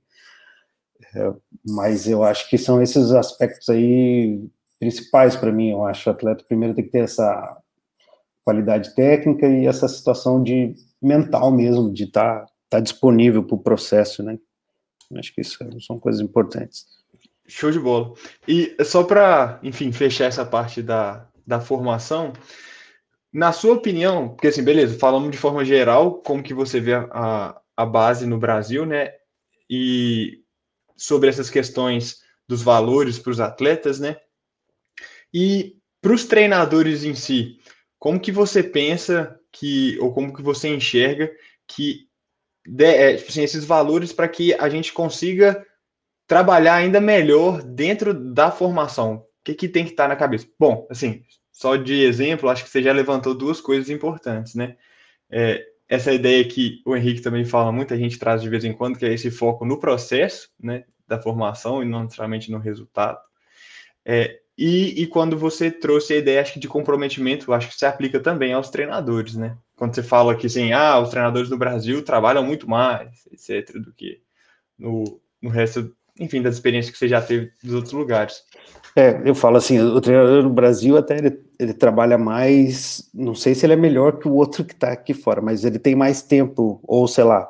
S2: É, mas eu acho que são esses aspectos aí principais para mim. Eu acho o atleta primeiro tem que ter essa qualidade técnica e essa situação de mental mesmo, de estar tá, tá disponível para o processo, né? Acho que isso são coisas importantes.
S3: Show de bola. E só para, enfim, fechar essa parte da, da formação, na sua opinião, porque assim, beleza, falamos de forma geral como que você vê a, a base no Brasil, né? E sobre essas questões dos valores para os atletas, né? E para os treinadores em si, como que você pensa que, ou como que você enxerga que de, é, tipo assim, esses valores para que a gente consiga trabalhar ainda melhor dentro da formação. O que, que tem que estar tá na cabeça? Bom, assim, só de exemplo, acho que você já levantou duas coisas importantes, né? É, essa ideia que o Henrique também fala, muita gente traz de vez em quando, que é esse foco no processo, né, da formação e não necessariamente no resultado. É, e, e, quando você trouxe a ideia, acho que de comprometimento, acho que se aplica também aos treinadores, né? Quando você fala que, assim, ah, os treinadores do Brasil trabalham muito mais, etc., do que no, no resto, enfim, das experiências que você já teve dos outros lugares.
S2: É, eu falo assim, o treinador no Brasil até ele, ele trabalha mais, não sei se ele é melhor que o outro que está aqui fora, mas ele tem mais tempo, ou sei lá,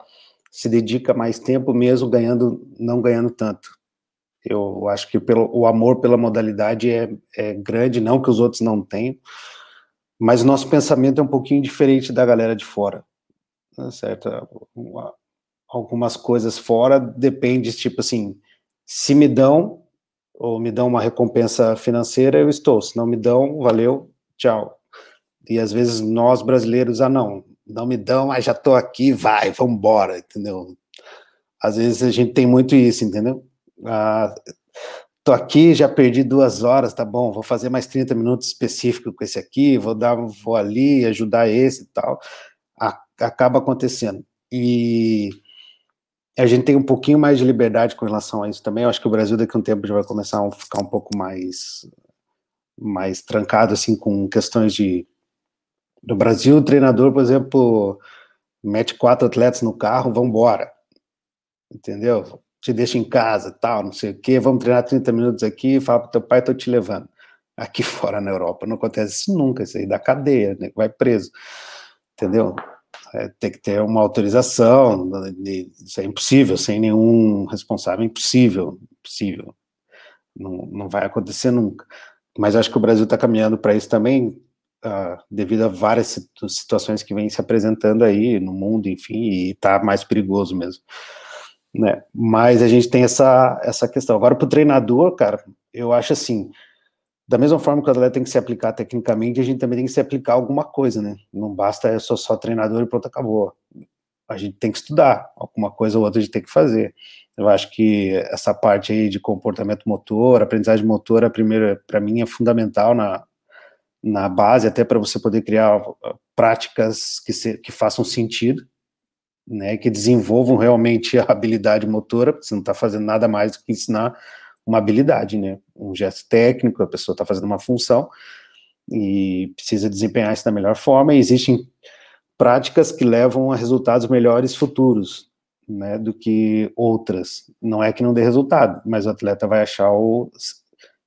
S2: se dedica mais tempo mesmo ganhando, não ganhando tanto. Eu acho que pelo, o amor pela modalidade é, é grande, não que os outros não tenham, mas o nosso pensamento é um pouquinho diferente da galera de fora, tá certo? Algumas coisas fora depende, tipo assim, se me dão ou me dão uma recompensa financeira, eu estou. Se não me dão, valeu, tchau. E às vezes nós brasileiros, ah não, não me dão, mas já estou aqui, vai, vamos embora, entendeu? Às vezes a gente tem muito isso, entendeu? Ah, tô aqui, já perdi duas horas, tá bom, vou fazer mais 30 minutos específico com esse aqui, vou dar, vou ali, ajudar esse e tal. A, acaba acontecendo. E a gente tem um pouquinho mais de liberdade com relação a isso também. Eu acho que o Brasil daqui a um tempo já vai começar a ficar um pouco mais mais trancado assim com questões de no Brasil, o treinador, por exemplo, mete quatro atletas no carro, vamos embora. Entendeu? Te deixa em casa, tal, não sei o quê, vamos treinar 30 minutos aqui, fala pro teu pai, tô te levando. Aqui <laughs> fora na Europa não acontece isso nunca, isso aí da cadeia, né? vai preso. Entendeu? É, tem que ter uma autorização, isso é impossível, sem nenhum responsável, impossível, impossível. Não, não vai acontecer nunca. Mas acho que o Brasil está caminhando para isso também, uh, devido a várias situações que vêm se apresentando aí no mundo, enfim, e está mais perigoso mesmo. Né? Mas a gente tem essa, essa questão. Agora, para o treinador, cara, eu acho assim, da mesma forma que o atleta tem que se aplicar tecnicamente, a gente também tem que se aplicar alguma coisa, né? Não basta eu sou só treinador e pronto, acabou. A gente tem que estudar, alguma coisa ou outra a gente tem que fazer. Eu acho que essa parte aí de comportamento motor, aprendizagem motora, primeiro, para mim é fundamental na, na base, até para você poder criar uh, práticas que, se, que façam sentido, né, que desenvolvam realmente a habilidade motora, porque você não está fazendo nada mais do que ensinar uma habilidade, né, um gesto técnico, a pessoa está fazendo uma função e precisa desempenhar isso da melhor forma, e existem práticas que levam a resultados melhores futuros, né, do que outras. Não é que não dê resultado, mas o atleta vai achar o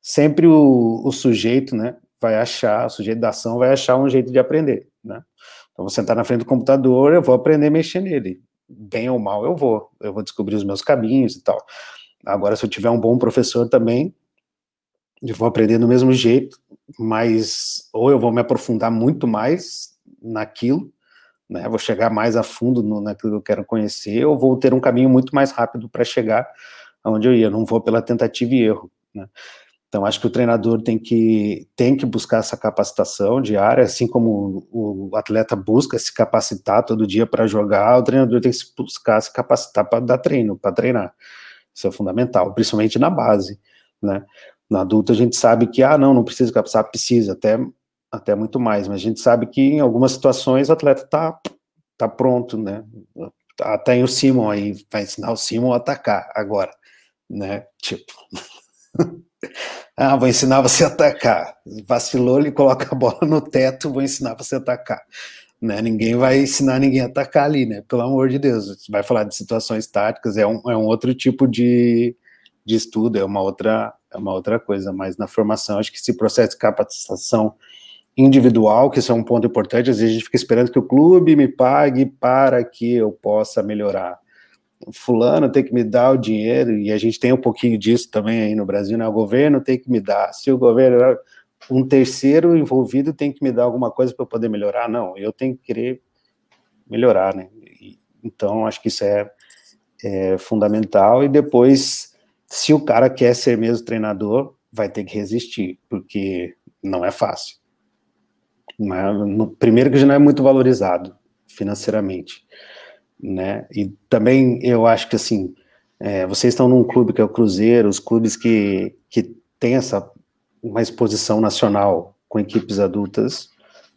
S2: sempre o, o sujeito, né, vai achar, o sujeito da ação vai achar um jeito de aprender, né? Então, vou sentar na frente do computador, eu vou aprender a mexer nele. Bem ou mal, eu vou. Eu vou descobrir os meus caminhos e tal. Agora, se eu tiver um bom professor também, eu vou aprender do mesmo jeito, mas ou eu vou me aprofundar muito mais naquilo, né? Vou chegar mais a fundo no, naquilo que eu quero conhecer, ou vou ter um caminho muito mais rápido para chegar aonde eu ia. Não vou pela tentativa e erro, né? Então, acho que o treinador tem que, tem que buscar essa capacitação diária, assim como o, atleta busca se capacitar todo dia para jogar, o treinador tem que buscar se capacitar para dar treino, para treinar. Isso é fundamental, principalmente na base, né? Na adulta a gente sabe que, ah, não, não precisa capacitar, precisa, até, até muito mais, mas a gente sabe que em algumas situações o atleta está tá pronto, né? Até o Simon aí, vai ensinar o Simon a atacar agora, né? Tipo... <laughs> ah, vou ensinar você a atacar. Vacilou, ele coloca a bola no teto, vou ensinar você a atacar. Né? Ninguém vai ensinar ninguém a atacar ali, né? Pelo amor de Deus. Vai falar de situações táticas, é um, é um outro tipo de, de estudo, é uma outra é uma outra coisa, mas na formação, acho que esse processo de capacitação individual, que isso é um ponto importante, às vezes a gente fica esperando que o clube me pague para que eu possa melhorar fulano tem que me dar o dinheiro, e a gente tem um pouquinho disso também aí no Brasil, né? O governo tem que me dar. Se o governo, um terceiro envolvido tem que me dar alguma coisa para eu poder melhorar, não, eu tenho que querer melhorar, né? Então, acho que isso é, é fundamental. E depois, se o cara quer ser mesmo treinador, vai ter que resistir, porque não é fácil. Não é, no, primeiro que já não é muito valorizado financeiramente né? E também eu acho que assim, é, vocês estão num clube que é o Cruzeiro, os clubes que, que têm essa uma exposição nacional com equipes adultas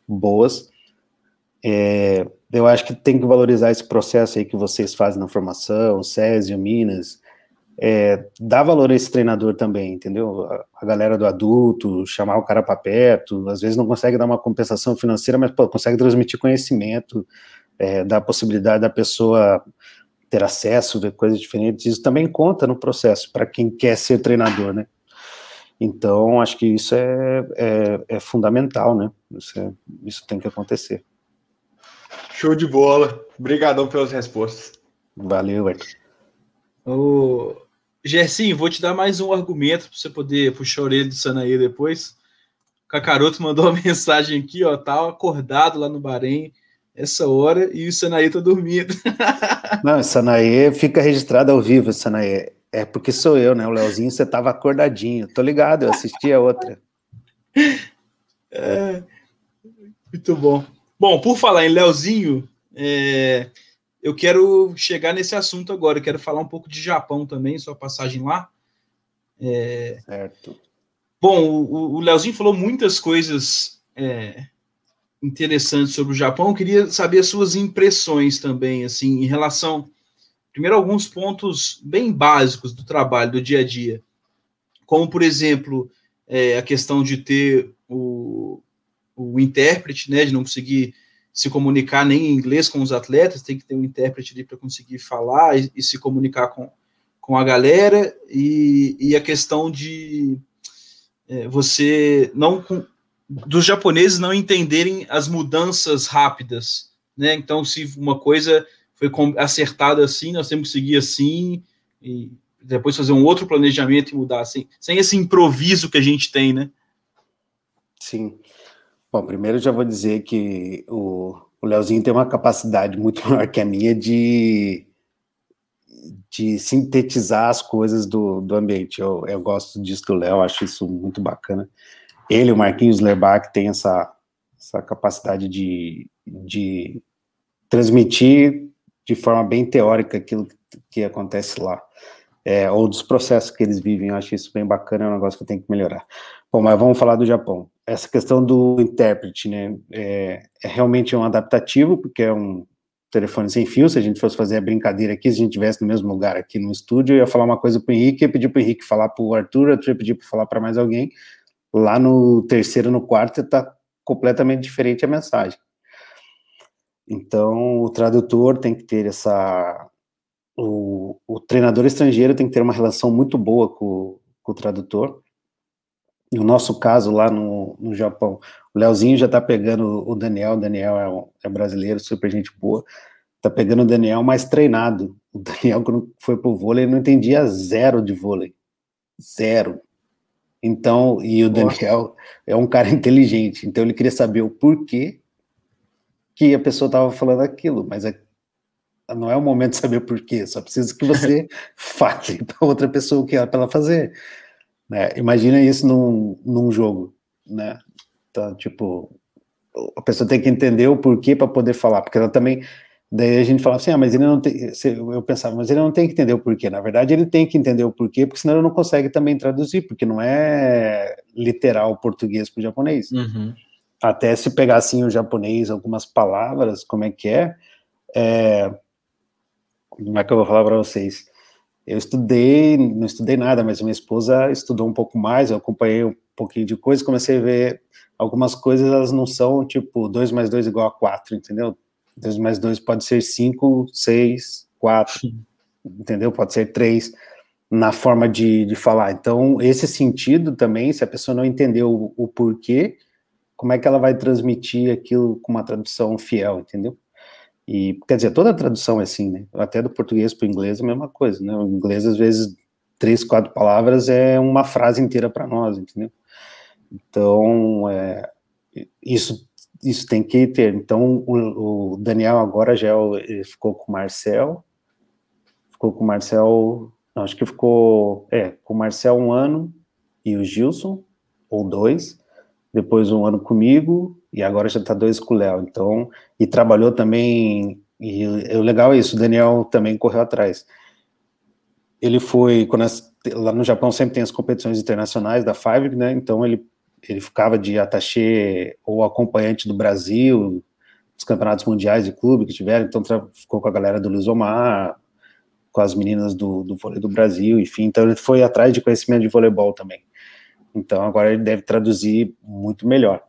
S2: boas. É, eu acho que tem que valorizar esse processo aí que vocês fazem na formação, Césio, Minas, é, dá valor a esse treinador também, entendeu? A, a galera do adulto, chamar o cara para perto, às vezes não consegue dar uma compensação financeira, mas pô, consegue transmitir conhecimento, é, da possibilidade da pessoa ter acesso, ver coisas diferentes, isso também conta no processo, para quem quer ser treinador, né? Então, acho que isso é, é, é fundamental, né? Isso, é, isso tem que acontecer.
S3: Show de bola. Obrigadão pelas respostas.
S2: Valeu, Arthur.
S1: Ô, Gersinho, vou te dar mais um argumento para você poder puxar a orelha do Sanaí depois. O Cacaroto mandou uma <laughs> mensagem aqui, ó, tá acordado lá no Bahrein essa hora e o Sanaí tá dormindo. <laughs>
S2: Não, Sanaí fica registrado ao vivo, Sanaí. É porque sou eu, né? O Leozinho, você tava acordadinho. Tô ligado, eu assisti a outra.
S1: É, muito bom. Bom, por falar em Leozinho, é, eu quero chegar nesse assunto agora. Eu quero falar um pouco de Japão também, sua passagem lá. É,
S2: certo.
S1: Bom, o, o Leozinho falou muitas coisas é, interessantes sobre o Japão. Eu queria saber as suas impressões também, assim, em relação. Primeiro, alguns pontos bem básicos do trabalho, do dia a dia. Como, por exemplo, é, a questão de ter o, o intérprete, né, de não conseguir se comunicar nem em inglês com os atletas, tem que ter um intérprete ali para conseguir falar e, e, se comunicar com, com a galera, e, e a questão de é, você não dos japoneses não entenderem as mudanças rápidas, né? Então, se uma coisa foi acertada assim, nós temos que seguir assim, e depois fazer um outro planejamento e mudar assim, sem esse improviso que a gente tem, né?
S2: Sim. Bom, primeiro já vou dizer que o, o Leozinho tem uma capacidade muito <laughs> maior que a minha de, de sintetizar as coisas do, do ambiente. Eu, eu gosto disso do Léo, acho isso muito bacana. Ele, o Marquinhos Lerbach, tem essa, essa capacidade de, de transmitir de forma bem teórica aquilo que acontece lá. É, ou dos processos que eles vivem, eu acho isso bem bacana, é um negócio que eu tenho que melhorar. Bom, mas vamos falar do Japão essa questão do intérprete, né, é, é, realmente um adaptativo, porque é um telefone sem fio, se a gente fosse fazer a brincadeira aqui, se a gente estivesse no mesmo lugar aqui no estúdio, eu ia falar uma coisa para o Henrique, ia pedir para o Henrique falar para o Arthur, Arthur ia pedir para falar para mais alguém, lá no terceiro, no quarto, está completamente diferente a mensagem. Então, o tradutor tem que ter essa... O, o treinador estrangeiro tem que ter uma relação muito boa com, com o tradutor, no nosso caso, lá no, no Japão, o Leozinho já tá pegando o Daniel, o Daniel é, é brasileiro, super gente boa, tá pegando o Daniel mais treinado. O Daniel, quando foi pro vôlei, não entendia zero de vôlei. Zero. Então, e o Daniel é um cara <laughs> inteligente, então ele queria saber o porquê que a pessoa estava falando aquilo, mas é, não é o momento de saber porquê, só precisa que você <laughs> fale para outra pessoa o que é para ela fazer. Né? Imagina isso num, num jogo, né? Então, tipo, a pessoa tem que entender o porquê para poder falar, porque ela também. Daí a gente fala assim, ah, mas ele não tem. Eu pensava, mas ele não tem que entender o porquê. Na verdade, ele tem que entender o porquê, porque senão ele não consegue também traduzir, porque não é literal português para o japonês. Uhum. Até se pegar assim o japonês, algumas palavras, como é que é, é como é que eu vou falar para vocês? Eu estudei, não estudei nada, mas minha esposa estudou um pouco mais, eu acompanhei um pouquinho de coisa, comecei a ver algumas coisas, elas não são tipo 2 mais 2 igual a 4, entendeu? 2 mais 2 pode ser 5, 6, 4, entendeu? Pode ser 3 na forma de, de falar. Então, esse sentido também, se a pessoa não entendeu o, o porquê, como é que ela vai transmitir aquilo com uma tradução fiel, entendeu? E, quer dizer, toda a tradução é assim, né? Até do português para o inglês é a mesma coisa, né? O inglês, às vezes, três, quatro palavras é uma frase inteira para nós, entendeu? Então, é, isso, isso tem que ter. Então, o, o Daniel agora já é ficou com o Marcel, ficou com o Marcel, acho que ficou, é, com o Marcel um ano e o Gilson, ou dois, depois um ano comigo, e agora já está dois com o Léo. Então, e trabalhou também. E o legal é isso, o Daniel também correu atrás. Ele foi, quando as, lá no Japão sempre tem as competições internacionais da Five, né? Então ele, ele ficava de attaché ou acompanhante do Brasil, dos campeonatos mundiais de clube que tiveram, então ficou com a galera do Luiz Omar, com as meninas do, do vôlei do Brasil, enfim, então ele foi atrás de conhecimento de voleibol também. Então agora ele deve traduzir muito melhor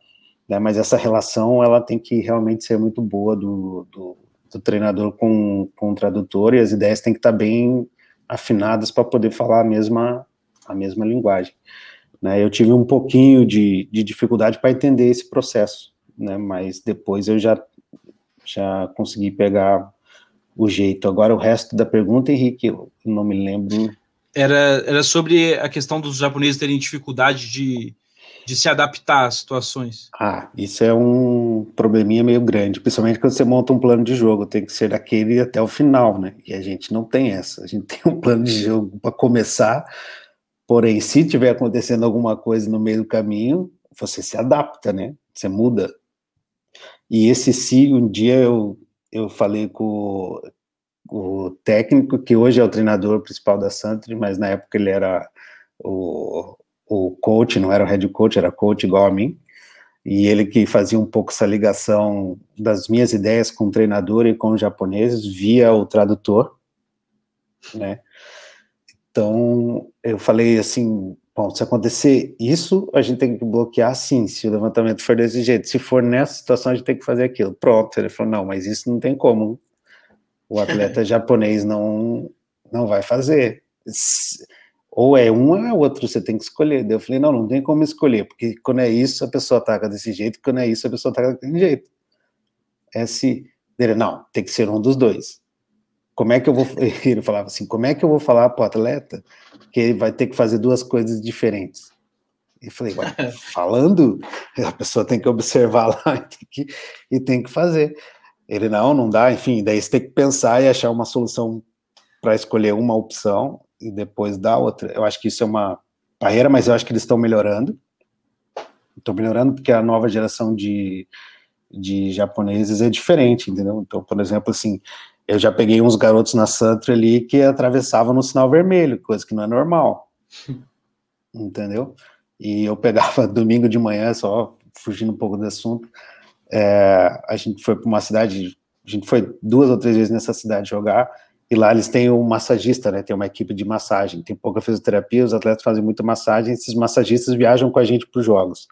S2: né? Mas essa relação ela tem que realmente ser muito boa do, do, do treinador com, com o tradutor e as ideias têm que estar bem afinadas para poder falar a mesma a mesma linguagem. Né? Eu tive um pouquinho de, de dificuldade para entender esse processo, né? Mas depois eu já já consegui pegar o jeito. Agora, o resto da pergunta, Henrique, eu não me lembro.
S1: Era, era sobre a questão dos japoneses terem dificuldade de, de se adaptar às situações.
S2: Ah, isso é um probleminha meio grande, principalmente quando você monta um plano de jogo, tem que ser daquele até o final, né? E a gente não tem essa. A gente tem um plano de jogo para começar, porém, se tiver acontecendo alguma coisa no meio do caminho, você se adapta, né? Você muda. E esse se um dia eu, eu falei com o técnico, que hoje é o treinador principal da Santri, mas na época ele era o, o coach, não era o head coach, era coach igual a mim, e ele que fazia um pouco essa ligação das minhas ideias com o treinador e com os japoneses via o tradutor, né? Então, eu falei assim, bom, se acontecer isso, a gente tem que bloquear sim, se o levantamento for desse jeito. Se for nessa situação, a gente tem que fazer aquilo. Pronto, ele falou, não, mas isso não tem como o atleta <laughs> japonês não, não vai fazer. Ou é um ou é outro, você tem que escolher. Daí eu falei, não, não tem como escolher, porque quando é isso, a pessoa ataca desse jeito, quando é isso, a pessoa ataca daquele jeito. É se. Ele, não, tem que ser um dos dois. Como é que eu vou. <laughs> Ele falava assim: como é que eu vou falar para o atleta que ele vai ter que fazer duas coisas diferentes? E falei, <laughs> falando, a pessoa tem que observar <laughs> lá e tem que, e tem que fazer. Ele não, não dá, enfim, daí você tem que pensar e achar uma solução para escolher uma opção e depois dar outra. Eu acho que isso é uma barreira, mas eu acho que eles estão melhorando. Estão melhorando porque a nova geração de, de japoneses é diferente, entendeu? Então, por exemplo, assim, eu já peguei uns garotos na Santra ali que atravessavam no sinal vermelho, coisa que não é normal. <laughs> entendeu? E eu pegava <laughs> domingo de manhã, só fugindo um pouco do assunto, é, a gente foi para uma cidade, a gente foi duas ou três vezes nessa cidade jogar, e lá eles têm um massagista, né? Tem uma equipe de massagem, tem pouca fisioterapia, os atletas fazem muita massagem, esses massagistas viajam com a gente para os jogos.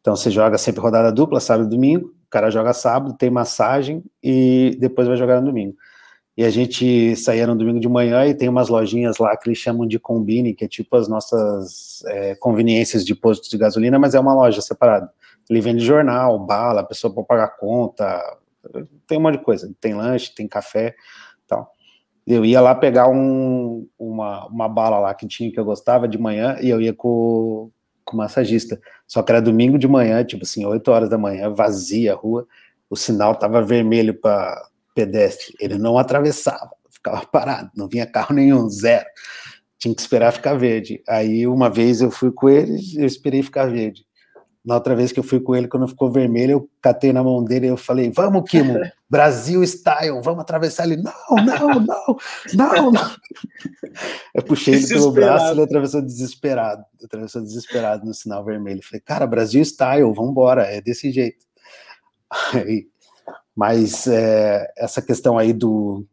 S2: Então você joga sempre rodada dupla, sábado e domingo, cara joga sábado, tem massagem e depois vai jogar no domingo. E a gente saía no domingo de manhã e tem umas lojinhas lá que eles chamam de combine, que é tipo as nossas é, conveniências de postos de gasolina, mas é uma loja separada. Ele vende jornal, bala, a pessoa pode pagar conta, tem um monte de coisa. Tem lanche, tem café tal. Eu ia lá pegar um, uma, uma bala lá que tinha que eu gostava de manhã e eu ia com, com massagista. Só que era domingo de manhã, tipo assim, 8 horas da manhã, vazia a rua, o sinal tava vermelho para pedestre, ele não atravessava, ficava parado, não vinha carro nenhum, zero. Tinha que esperar ficar verde. Aí uma vez eu fui com ele, eu esperei ficar verde. Na outra vez que eu fui com ele, quando ficou vermelho, eu catei na mão dele e eu falei: Vamos, Kimo, <laughs> Brasil style, vamos atravessar ele. Não, não, não, não, não. Eu puxei ele pelo braço, ele atravessou desesperado. Atravessou desesperado no sinal vermelho. falei: Cara, Brasil style, vamos embora, é desse jeito. Aí, mas é, essa questão aí do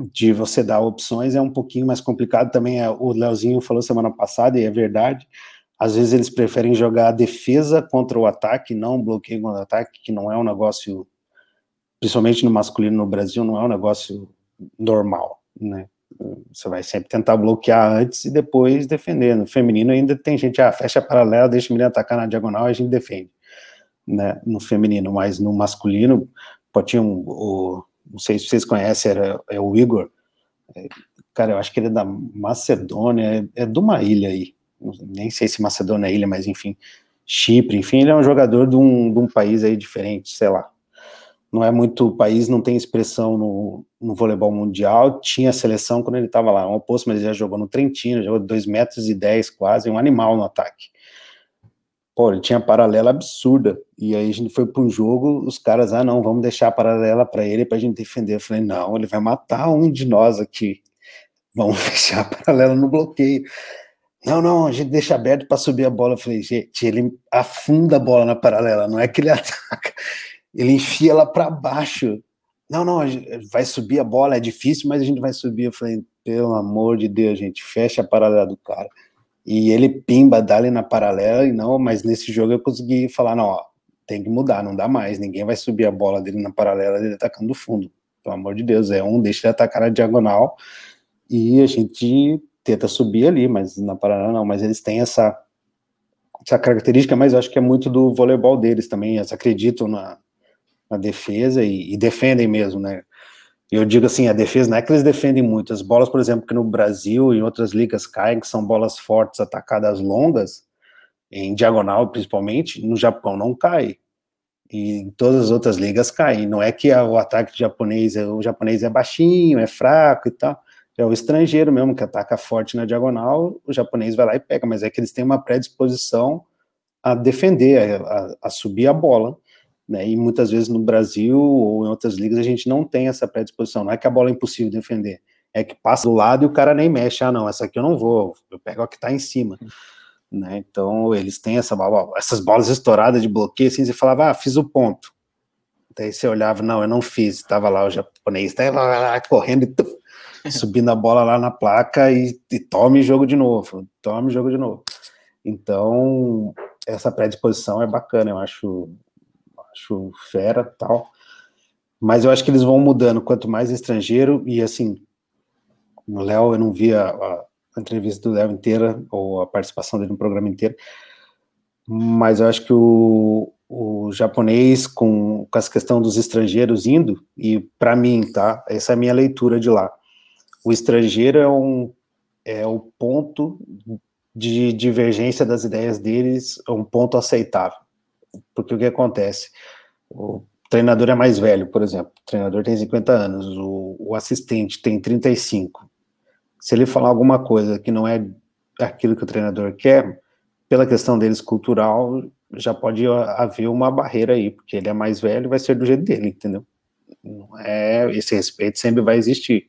S2: de você dar opções é um pouquinho mais complicado também. É, o Leozinho falou semana passada, e é verdade às vezes eles preferem jogar a defesa contra o ataque, não bloqueio contra o ataque, que não é um negócio, principalmente no masculino no Brasil, não é um negócio normal, né? Você vai sempre tentar bloquear antes e depois defender. No feminino ainda tem gente, ah, fecha paralela, deixa o menino atacar na diagonal e a gente defende, né? No feminino, mas no masculino, pode tinha um, o, não sei se vocês conhecem, era, é o Igor, é, cara, eu acho que ele é da Macedônia, é, é de uma ilha aí, nem sei se Macedônia é ilha, mas enfim, Chipre, enfim, ele é um jogador de um, de um país aí diferente, sei lá. Não é muito, país não tem expressão no, no voleibol mundial, tinha seleção quando ele estava lá, um oposto, mas ele já jogou no Trentino, jogou 2 metros e 10 quase, um animal no ataque. Pô, ele tinha paralela absurda, e aí a gente foi para um jogo, os caras, ah não, vamos deixar a paralela para ele para a gente defender. Eu falei, não, ele vai matar um de nós aqui, vamos <laughs> fechar a paralela no bloqueio. Não, não, a gente deixa aberto para subir a bola. Eu falei, gente, ele afunda a bola na paralela, não é que ele <laughs> ataca, ele enfia ela para baixo. Não, não, vai subir a bola, é difícil, mas a gente vai subir. Eu falei, pelo amor de Deus, gente, fecha a paralela do cara. E ele pimba, dá ali na paralela, e não, mas nesse jogo eu consegui falar, não, ó, tem que mudar, não dá mais, ninguém vai subir a bola dele na paralela, ele atacando do fundo. Pelo amor de Deus, é um, deixa ele atacar na diagonal, e a gente tenta subir ali, mas na Paraná não, mas eles têm essa, essa característica, mas acho que é muito do voleibol deles também, eles acreditam na, na defesa e, e defendem mesmo, né? Eu digo assim, a defesa não é que eles defendem muito. As bolas, por exemplo, que no Brasil e em outras ligas caem, que são bolas fortes, atacadas longas, em diagonal principalmente, no Japão não cai. E em todas as outras ligas caem. Não é que o ataque japonês, o japonês é baixinho, é fraco e tal. É o estrangeiro mesmo que ataca forte na diagonal, o japonês vai lá e pega, mas é que eles têm uma predisposição a defender, a, a subir a bola. Né? E muitas vezes no Brasil ou em outras ligas a gente não tem essa predisposição. Não é que a bola é impossível defender, é que passa do lado e o cara nem mexe. Ah, não, essa aqui eu não vou, eu pego a que está em cima. Né? Então eles têm essa, essas bolas estouradas de bloqueio, assim, você falava, ah, fiz o ponto. Daí você olhava, não, eu não fiz, estava lá o japonês, estava lá correndo e subindo a bola lá na placa e, e tome jogo de novo, tome jogo de novo. Então, essa predisposição é bacana, eu acho acho fera tal. Mas eu acho que eles vão mudando, quanto mais estrangeiro, e assim, no Léo eu não vi a, a, entrevista do Léo inteira, ou a participação dele no programa inteiro, mas eu acho que o, o japonês, com, com essa questão dos estrangeiros indo, e para mim, tá, essa é a minha leitura de lá, o estrangeiro é um é o ponto de divergência das ideias deles, é um ponto aceitável porque o que acontece? O treinador é mais velho, por exemplo, o treinador tem 50 anos, o, o assistente tem 35. Se ele falar alguma coisa que não é aquilo que o treinador quer, pela questão deles cultural, já pode haver uma barreira aí, porque ele é mais velho, vai ser do jeito dele, entendeu? É, esse respeito sempre vai existir.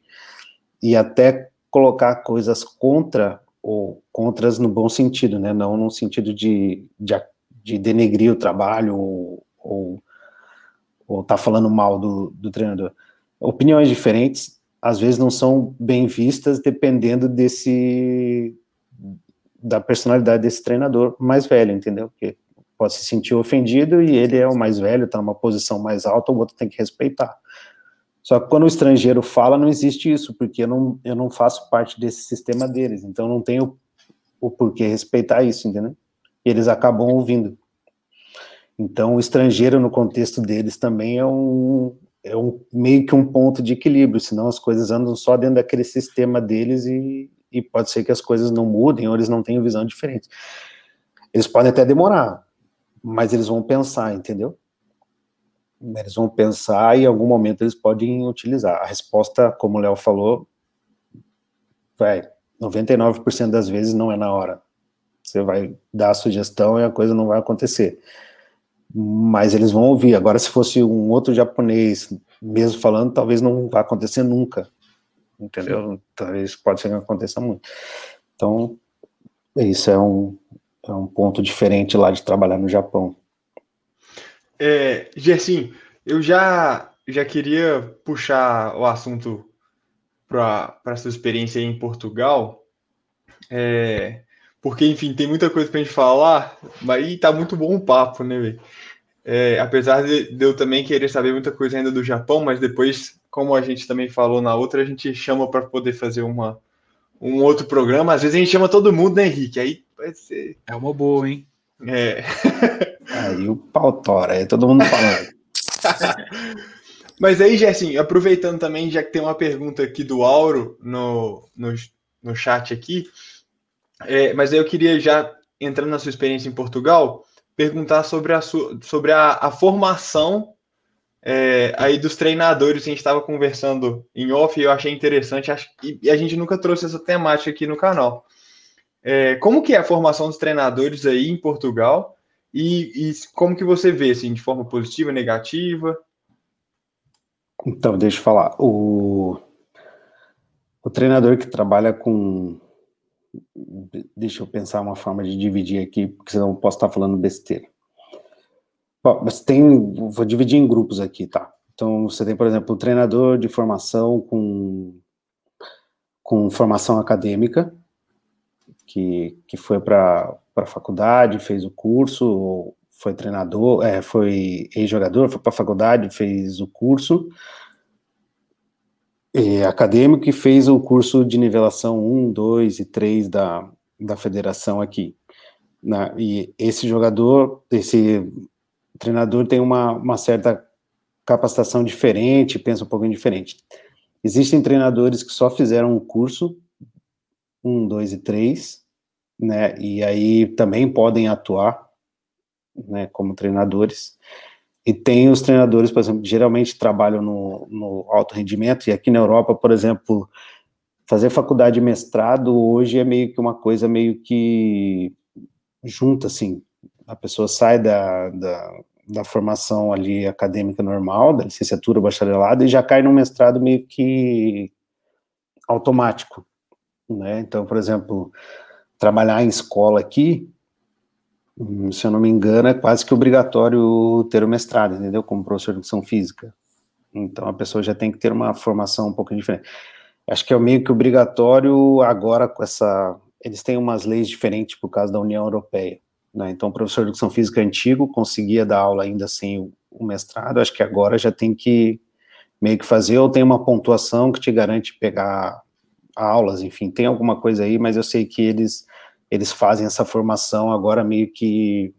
S2: E até colocar coisas contra ou contras no bom sentido, né? Não no sentido de, de de denegrir o trabalho ou, ou, ou tá falando mal do, do treinador. Opiniões diferentes, às vezes não são bem vistas dependendo desse da personalidade desse treinador mais velho, entendeu? Porque pode se sentir ofendido e ele é o mais velho, está numa posição mais alta, o outro tem que respeitar. Só que quando o estrangeiro fala, não existe isso, porque eu não, eu não faço parte desse sistema deles, então não tenho o porquê respeitar isso, entendeu? e eles acabam ouvindo. Então, o estrangeiro, no contexto deles, também é um, é um meio que um ponto de equilíbrio, senão as coisas andam só dentro daquele sistema deles e, e pode ser que as coisas não mudem ou eles não tenham visão diferente. Eles podem até demorar, mas eles vão pensar, entendeu? Eles vão pensar e em algum momento eles podem utilizar. A resposta, como o Léo falou, vai, 99% das vezes não é na hora. Você vai dar a sugestão e a coisa não vai acontecer. Mas eles vão ouvir. Agora, se fosse um outro japonês mesmo falando, talvez não vá acontecer nunca. Entendeu? Talvez pode ser que aconteça muito. Então, isso é um, é um ponto diferente lá de trabalhar no Japão.
S3: É, Gersim, eu já, já queria puxar o assunto para a sua experiência em Portugal. É, porque, enfim, tem muita coisa pra gente falar, mas tá muito bom o papo, né? É, apesar de, de, eu também querer saber muita coisa ainda do Japão, mas depois, como a gente também falou na outra, a gente chama para poder fazer uma, um outro programa. Às vezes a gente chama todo mundo, né, Henrique? Aí vai ser.
S1: É uma boa, hein?
S3: É. <laughs>
S2: Aí o pau tora, aí todo mundo falando. <laughs>
S3: mas aí, Gerson, aproveitando também, já que tem uma pergunta aqui do Auro no, no, no chat aqui. É, mas aí eu queria já, entrando na sua experiência em Portugal, perguntar sobre a, sua, sobre a, a formação é, aí dos treinadores. A gente estava conversando em off e eu achei interessante, acho, e, a gente nunca trouxe essa temática aqui no canal. É, como que é a formação dos treinadores aí em Portugal e, e como que você vê, assim, de forma positiva, negativa?
S2: Então, deixa eu falar. O, o treinador que trabalha com Deixa eu pensar uma forma de dividir aqui, porque senão eu posso estar falando besteira. Bom, tem, vou dividir em grupos aqui, tá? Então, você tem, por exemplo, um treinador de formação com, com formação acadêmica, que, que foi para a faculdade, fez o curso, foi treinador, é, foi ex-jogador, foi para a faculdade, fez o curso, é, acadêmico que fez o curso de nivelação 1, 2 e 3 da, da federação aqui. Na, e esse jogador, esse treinador tem uma, uma certa capacitação diferente, pensa um pouquinho diferente. Existem treinadores que só fizeram um curso, um, dois e três, né? E aí também podem atuar, né? Como treinadores. E tem os treinadores, por exemplo, que geralmente trabalham no, no alto rendimento, e aqui na Europa, por exemplo, fazer faculdade de mestrado hoje é meio que uma coisa meio que junta, assim. A pessoa sai da, da, da formação ali acadêmica normal, da licenciatura, bacharelado, e já cai no mestrado meio que automático, né? Então, por exemplo, trabalhar em escola aqui, Hum, se eu não me engano, é quase que obrigatório ter o mestrado, entendeu? Como professor de educação física. Então a pessoa já tem que ter uma formação um pouco diferente. Acho que é meio que obrigatório agora com essa. Eles têm umas leis diferentes por causa da União Europeia. Né? Então, o professor de educação física antigo conseguia dar aula ainda sem o, o mestrado. Acho que agora já tem que meio que fazer, ou tem uma pontuação que te garante pegar aulas, enfim, tem alguma coisa aí, mas eu sei que eles eles fazem essa formação agora meio que,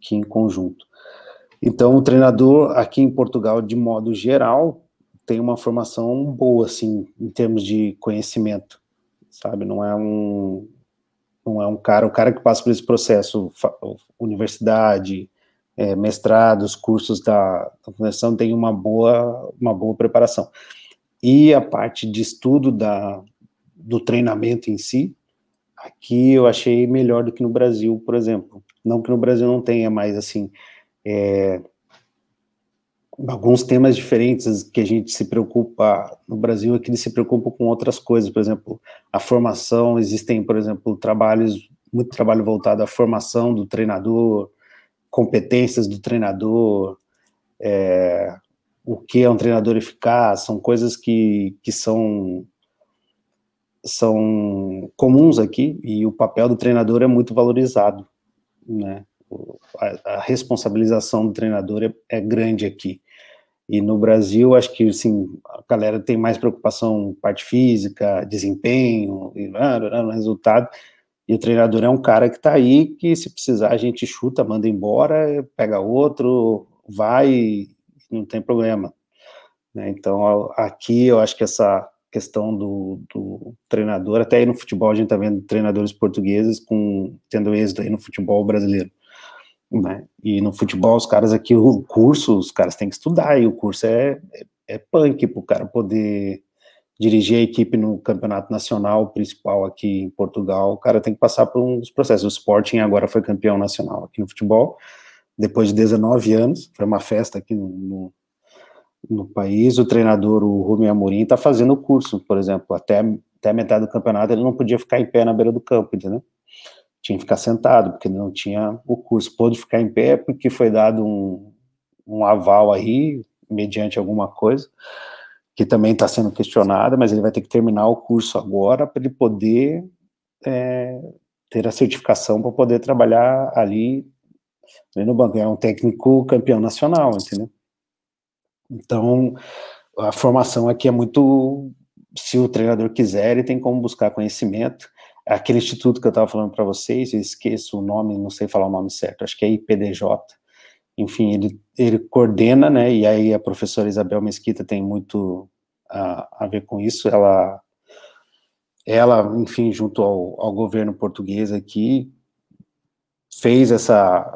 S2: que em conjunto. Então, o treinador aqui em Portugal, de modo geral, tem uma formação boa, assim, em termos de conhecimento, sabe? Não é um, é um cara, o cara que passa por esse processo, universidade, é, mestrados, cursos da, da fundação, tem uma boa, uma boa preparação. E a parte de estudo da, do treinamento em si, Aqui eu achei melhor do que no Brasil, por exemplo. Não que no Brasil não tenha, mas assim, é, alguns temas diferentes que a gente se preocupa no Brasil é que eles se preocupam com outras coisas, por exemplo, a formação, existem, por exemplo, trabalhos, muito trabalho voltado à formação do treinador, competências do treinador, é, o que é um treinador eficaz, são coisas que, que são são comuns aqui e o papel do treinador é muito valorizado, né? A, a responsabilização do treinador é, é, grande aqui. E no Brasil, acho que assim, a galera tem mais preocupação parte física, desempenho, e, ah, resultado. E o treinador é um cara que está aí, que se precisar a gente chuta, manda embora, pega outro, vai, não tem problema. Né? Então, aqui eu acho que essa questão do, do, treinador, até aí no futebol a gente está vendo treinadores portugueses com tendo êxito aí no futebol brasileiro. Né? E no futebol, os caras aqui, o curso, os caras têm que estudar, e o curso é, é, é punk para o cara poder dirigir a equipe no campeonato nacional principal aqui em Portugal, o cara tem que passar por uns processos. O Sporting agora foi campeão nacional aqui no futebol, depois de 19 anos, foi uma festa aqui no, no no país, o treinador, o Rumi Amorim, está fazendo o curso, por exemplo, até, até a metade do campeonato ele não podia ficar em pé na beira do campo, entendeu? Tinha que ficar sentado, porque não tinha o curso. Pôde ficar em pé porque foi dado um, um aval aí, mediante alguma coisa, que também está sendo questionada, mas ele vai ter que terminar o curso agora para ele poder é, ter a certificação para poder trabalhar ali, ali no banco. É um técnico campeão nacional, entendeu? Então, a formação aqui é muito. Se o treinador quiser, ele tem como buscar conhecimento. Aquele instituto que eu estava falando para vocês, eu esqueço o nome, não sei falar o nome certo, acho que é IPDJ. Enfim, ele, ele coordena, né? E aí a professora Isabel Mesquita tem muito a, a ver com isso. Ela, ela, enfim, junto ao, ao governo português aqui, fez essa,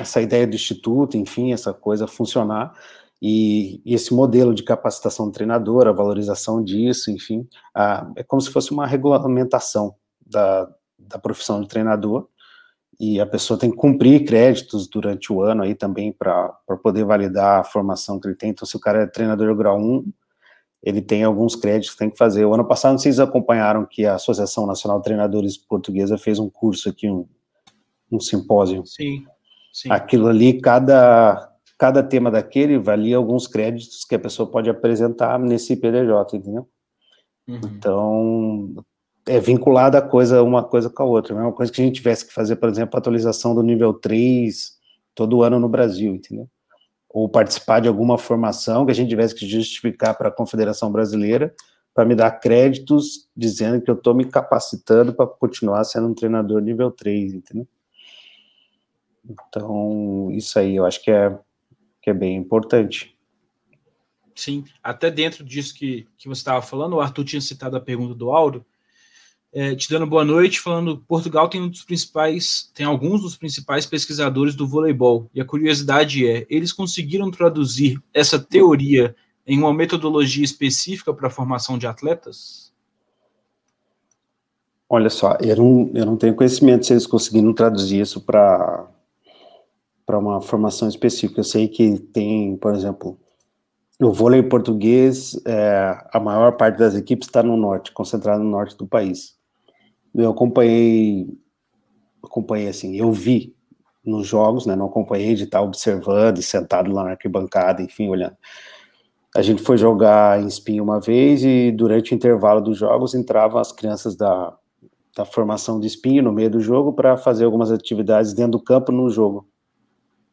S2: essa ideia do instituto, enfim, essa coisa funcionar. E, e, esse modelo de capacitação do treinador, a valorização disso, enfim, a, é como se fosse uma regulamentação da, da profissão de treinador, e a pessoa tem que cumprir créditos durante o ano aí também para poder validar a formação que ele tem. Então, se o cara é treinador grau 1, ele tem alguns créditos que tem que fazer. O ano passado, vocês acompanharam que a Associação Nacional de Treinadores Portuguesa fez um curso aqui, um, um simpósio.
S1: Sim, sim.
S2: Aquilo ali, cada, cada tema daquele valia alguns créditos que a pessoa pode apresentar nesse PDJ, entendeu? Uhum. Então, é vinculada a coisa, uma coisa com a outra. É uma coisa que a gente tivesse que fazer, por exemplo, a atualização do nível 3 todo ano no Brasil, entendeu? Ou participar de alguma formação que a gente tivesse que justificar para a Confederação Brasileira para me dar créditos dizendo que eu estou me capacitando para continuar sendo um treinador nível 3, entendeu? Então, isso aí eu acho que é que é bem importante.
S1: Sim, até dentro disso que, que você estava falando, o Arthur tinha citado a pergunta do Auro, é, te dando boa noite, falando Portugal tem um dos principais, tem alguns dos principais pesquisadores do voleibol. E a curiosidade é, eles conseguiram traduzir essa teoria em uma metodologia específica para a formação de atletas?
S2: Olha só, eu não, eu não tenho conhecimento se eles conseguiram traduzir isso para para uma formação específica. Eu sei que tem, por exemplo, o vôlei português, é, a maior parte das equipes está no norte, concentrada no norte do país eu acompanhei, acompanhei assim, eu vi nos jogos, né, não acompanhei de estar observando e sentado lá na arquibancada, enfim, olhando. A gente foi jogar em Espinho uma vez e durante o intervalo dos jogos entravam as crianças da, da formação de Espinho no meio do jogo para fazer algumas atividades dentro do campo no jogo,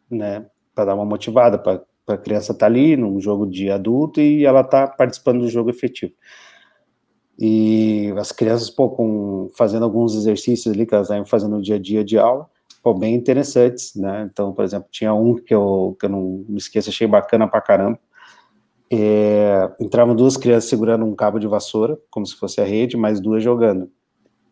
S2: né, para dar uma motivada para a criança estar tá ali num jogo de adulto e ela tá participando do jogo efetivo. E as crianças, pô, com, fazendo alguns exercícios ali que elas estavam fazendo no dia a dia de aula, pô, bem interessantes, né? Então, por exemplo, tinha um que eu, que eu não me esqueço, achei bacana pra caramba. É, entravam duas crianças segurando um cabo de vassoura, como se fosse a rede, mais duas jogando.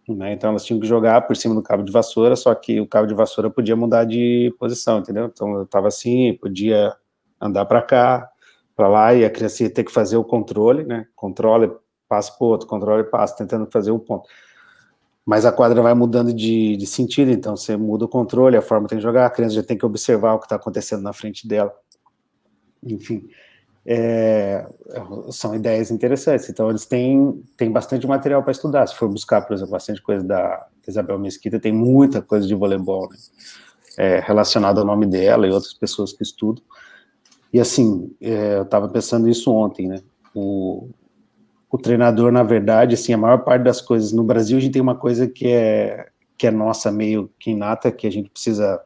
S2: Né? Então elas tinham que jogar por cima do cabo de vassoura, só que o cabo de vassoura podia mudar de posição, entendeu? Então eu tava assim, podia andar para cá, para lá, e a criança ia ter que fazer o controle, né? Controle passa para outro, controla e passa, tentando fazer o ponto. Mas a quadra vai mudando de, de sentido, então você muda o controle, a forma tem que jogar, a criança já tem que observar o que está acontecendo na frente dela. Enfim, é, são ideias interessantes. Então, eles têm, têm bastante material para estudar. Se for buscar, por exemplo, bastante coisa da Isabel Mesquita, tem muita coisa de voleibol né? é, relacionada ao nome dela e outras pessoas que estudam. E assim, é, eu estava pensando isso ontem, né? O, o treinador, na verdade, assim, a maior parte das coisas no Brasil a gente tem uma coisa que é que é nossa meio que inata, que a gente precisa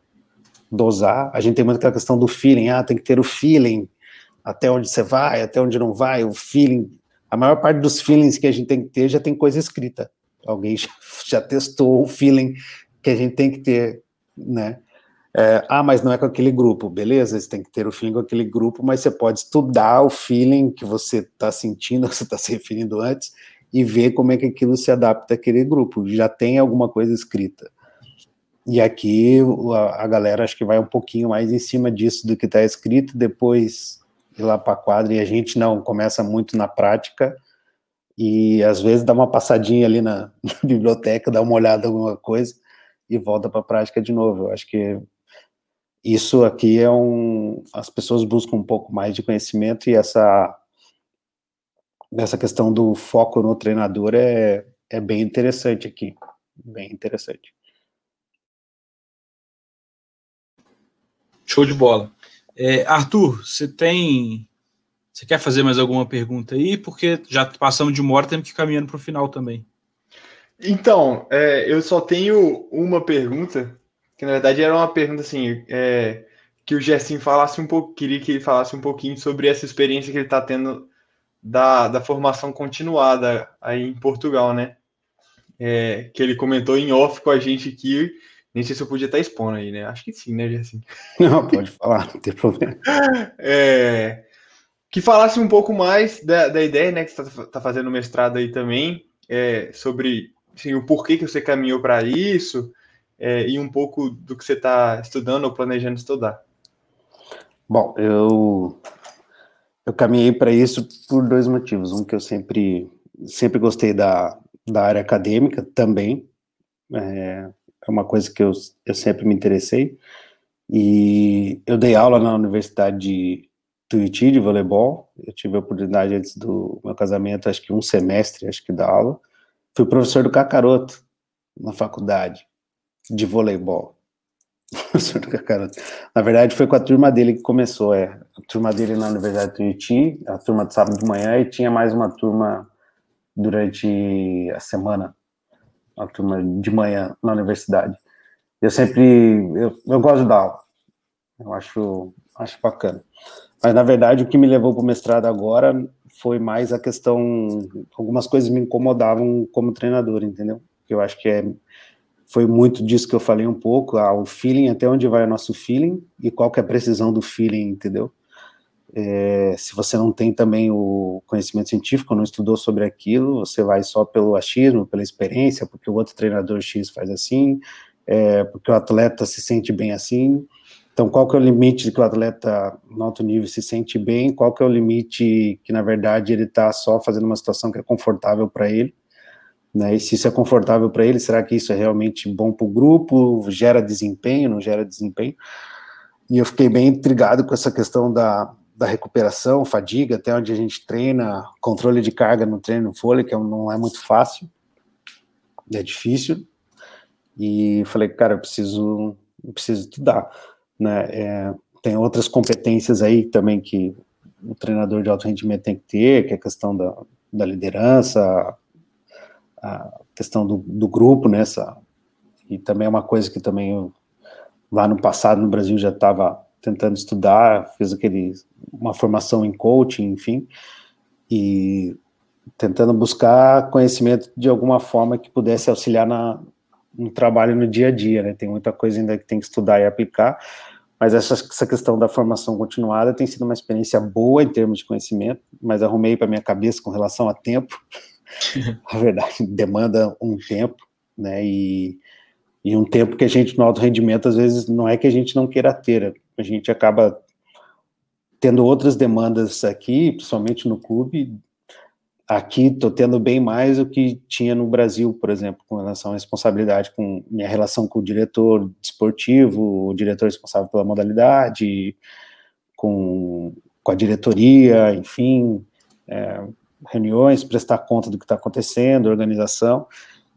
S2: dosar. A gente tem muito aquela questão do feeling, ah, tem que ter o feeling até onde você vai, até onde não vai, o feeling. A maior parte dos feelings que a gente tem que ter já tem coisa escrita. Alguém já, <laughs> já testou o feeling que a gente tem que ter, né? É, ah, mas não é com aquele grupo, beleza? Você tem que ter o feeling com aquele grupo, mas você pode estudar o feeling que você está sentindo, <laughs> que você está se referindo antes, e ver como é que aquilo se adapta àquele grupo. Já tem alguma coisa escrita. E aqui a, a galera acho que vai um pouquinho mais em cima disso do que está escrito, depois ir lá para a quadra, e a gente não, começa muito na prática, e às vezes dá uma passadinha ali na, <laughs> na biblioteca, dá uma olhada em alguma coisa, e volta para a prática de novo. Eu acho que isso aqui é um. As pessoas buscam um pouco mais de conhecimento e essa, essa questão do foco no treinador é, é bem interessante aqui. Bem interessante.
S1: Show de bola. É, Arthur, você tem. Você quer fazer mais alguma pergunta aí? Porque já passamos de uma hora, temos que ir caminhando para o final também.
S3: Então, é, eu só tenho uma pergunta que na verdade era uma pergunta assim, é, que o Gerson falasse um pouco, queria que ele falasse um pouquinho sobre essa experiência que ele está tendo da, da formação continuada aí em Portugal, né? É, que ele comentou em off com a gente aqui, nem sei se eu podia estar expondo aí, né? Acho que sim, né, Gerson? <laughs>
S2: Não, pode falar, não tem problema.
S3: É, que falasse um pouco mais da, da ideia, né, que você está tá fazendo mestrado aí também, é, sobre assim, o porquê que você caminhou para isso, é, e um pouco do que você está estudando ou planejando estudar?
S2: Bom, eu eu caminhei para isso por dois motivos. Um que eu sempre sempre gostei da, da área acadêmica também, é, é uma coisa que eu, eu sempre me interessei. E eu dei aula na Universidade de Tuiuti de voleibol. Eu tive a oportunidade antes do meu casamento, acho que um semestre, acho que da aula. Fui professor do Cacaroto na faculdade de voleibol. <laughs> na verdade, foi com a turma dele que começou, é. A turma dele na Universidade de Tuiuti, a turma de sábado de manhã, e tinha mais uma turma durante a semana, a turma de manhã na universidade. Eu sempre, eu, eu gosto dar aula, eu acho, acho bacana. Mas, na verdade, o que me levou para o mestrado agora foi mais a questão, algumas coisas me incomodavam como treinador, entendeu? Eu acho que é foi muito disso que eu falei um pouco, ah, o feeling, até onde vai o nosso feeling e qual que é a precisão do feeling, entendeu? É, se você não tem também o conhecimento científico, não estudou sobre aquilo, você vai só pelo achismo, pela experiência, porque o outro treinador X faz assim, é, porque o atleta se sente bem assim. Então, qual que é o limite que o atleta no alto nível se sente bem? Qual que é o limite que, na verdade, ele está só fazendo uma situação que é confortável para ele? Né? E se isso é confortável para ele, será que isso é realmente bom para o grupo? Gera desempenho? Não gera desempenho? E eu fiquei bem intrigado com essa questão da, da recuperação, fadiga, até onde a gente treina, controle de carga no treino fôlego, que é não é muito fácil, é difícil. E falei, cara, eu preciso, eu preciso estudar, né? É, tem outras competências aí também que o treinador de alto rendimento tem que ter, que é a questão da, da liderança, a questão do, do grupo, né? E também é uma coisa que também eu, lá no passado no Brasil já estava tentando estudar, fiz aquele uma formação em coaching, enfim, e tentando buscar conhecimento de alguma forma que pudesse auxiliar na, no trabalho no dia a dia, né? Tem muita coisa ainda que tem que estudar e aplicar, mas essa, essa questão da formação continuada tem sido uma experiência boa em termos de conhecimento, mas arrumei para minha cabeça com relação a tempo. <laughs> a verdade, demanda um tempo, né? E, e um tempo que a gente no alto rendimento às vezes não é que a gente não queira ter, a gente acaba tendo outras demandas aqui, principalmente no clube. Aqui estou tendo bem mais do que tinha no Brasil, por exemplo, com relação à responsabilidade, com minha relação com o diretor desportivo, o diretor responsável pela modalidade, com, com a diretoria, enfim, é, reuniões, prestar conta do que está acontecendo, organização,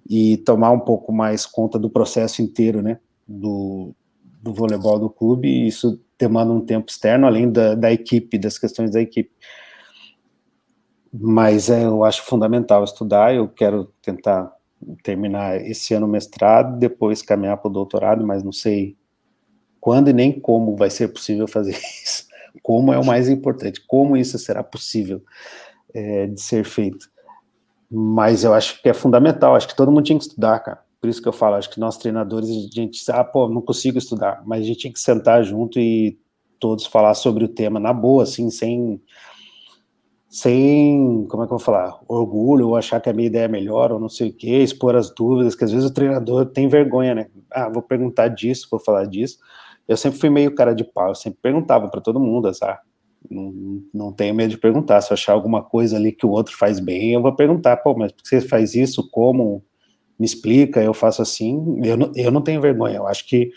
S2: e tomar um pouco mais conta do processo inteiro, né, do, do voleibol do clube, e isso demanda um tempo externo, além da, da equipe, das questões da equipe. Mas é, eu acho fundamental estudar, eu quero tentar terminar esse ano o mestrado, depois caminhar para o doutorado, mas não sei quando e nem como vai ser possível fazer <laughs> isso. Como é o mais importante, como isso será possível é, de ser feito. Mas eu acho que é fundamental, acho que todo mundo tinha que estudar, cara. Por isso que eu falo, acho que nós treinadores, a gente, ah, pô, não consigo estudar, mas a gente tinha que sentar junto e todos falar sobre o tema na boa, assim, sem, sem, como é que eu vou falar, orgulho, ou achar que a minha ideia é melhor, ou não sei o quê, expor as dúvidas, que às vezes o treinador tem vergonha, né? Ah, vou perguntar disso, vou falar disso. Eu sempre fui meio cara de pau, eu sempre perguntava para todo mundo, azar. Não, não tenho medo de perguntar. Se eu achar alguma coisa ali que o outro faz bem, eu vou perguntar, pô, mas por que você faz isso? Como? Me explica, eu faço assim. Eu não, eu não tenho vergonha, eu acho que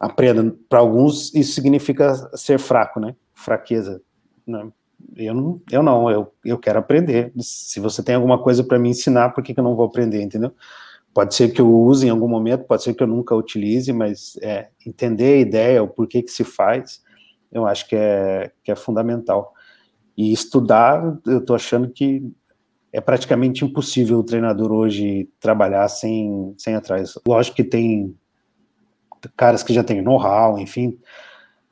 S2: aprenda. Para alguns, isso significa ser fraco, né? Fraqueza. Né? Eu não, eu não, eu, eu quero aprender. Se você tem alguma coisa para me ensinar, por que, que eu não vou aprender, entendeu? Pode ser que eu use em algum momento, pode ser que eu nunca utilize, mas é, entender a ideia, o porquê que se faz, eu acho que é, que é fundamental. E estudar, eu estou achando que é praticamente impossível o treinador hoje trabalhar sem, sem atrás. Lógico que tem caras que já têm know-how, enfim,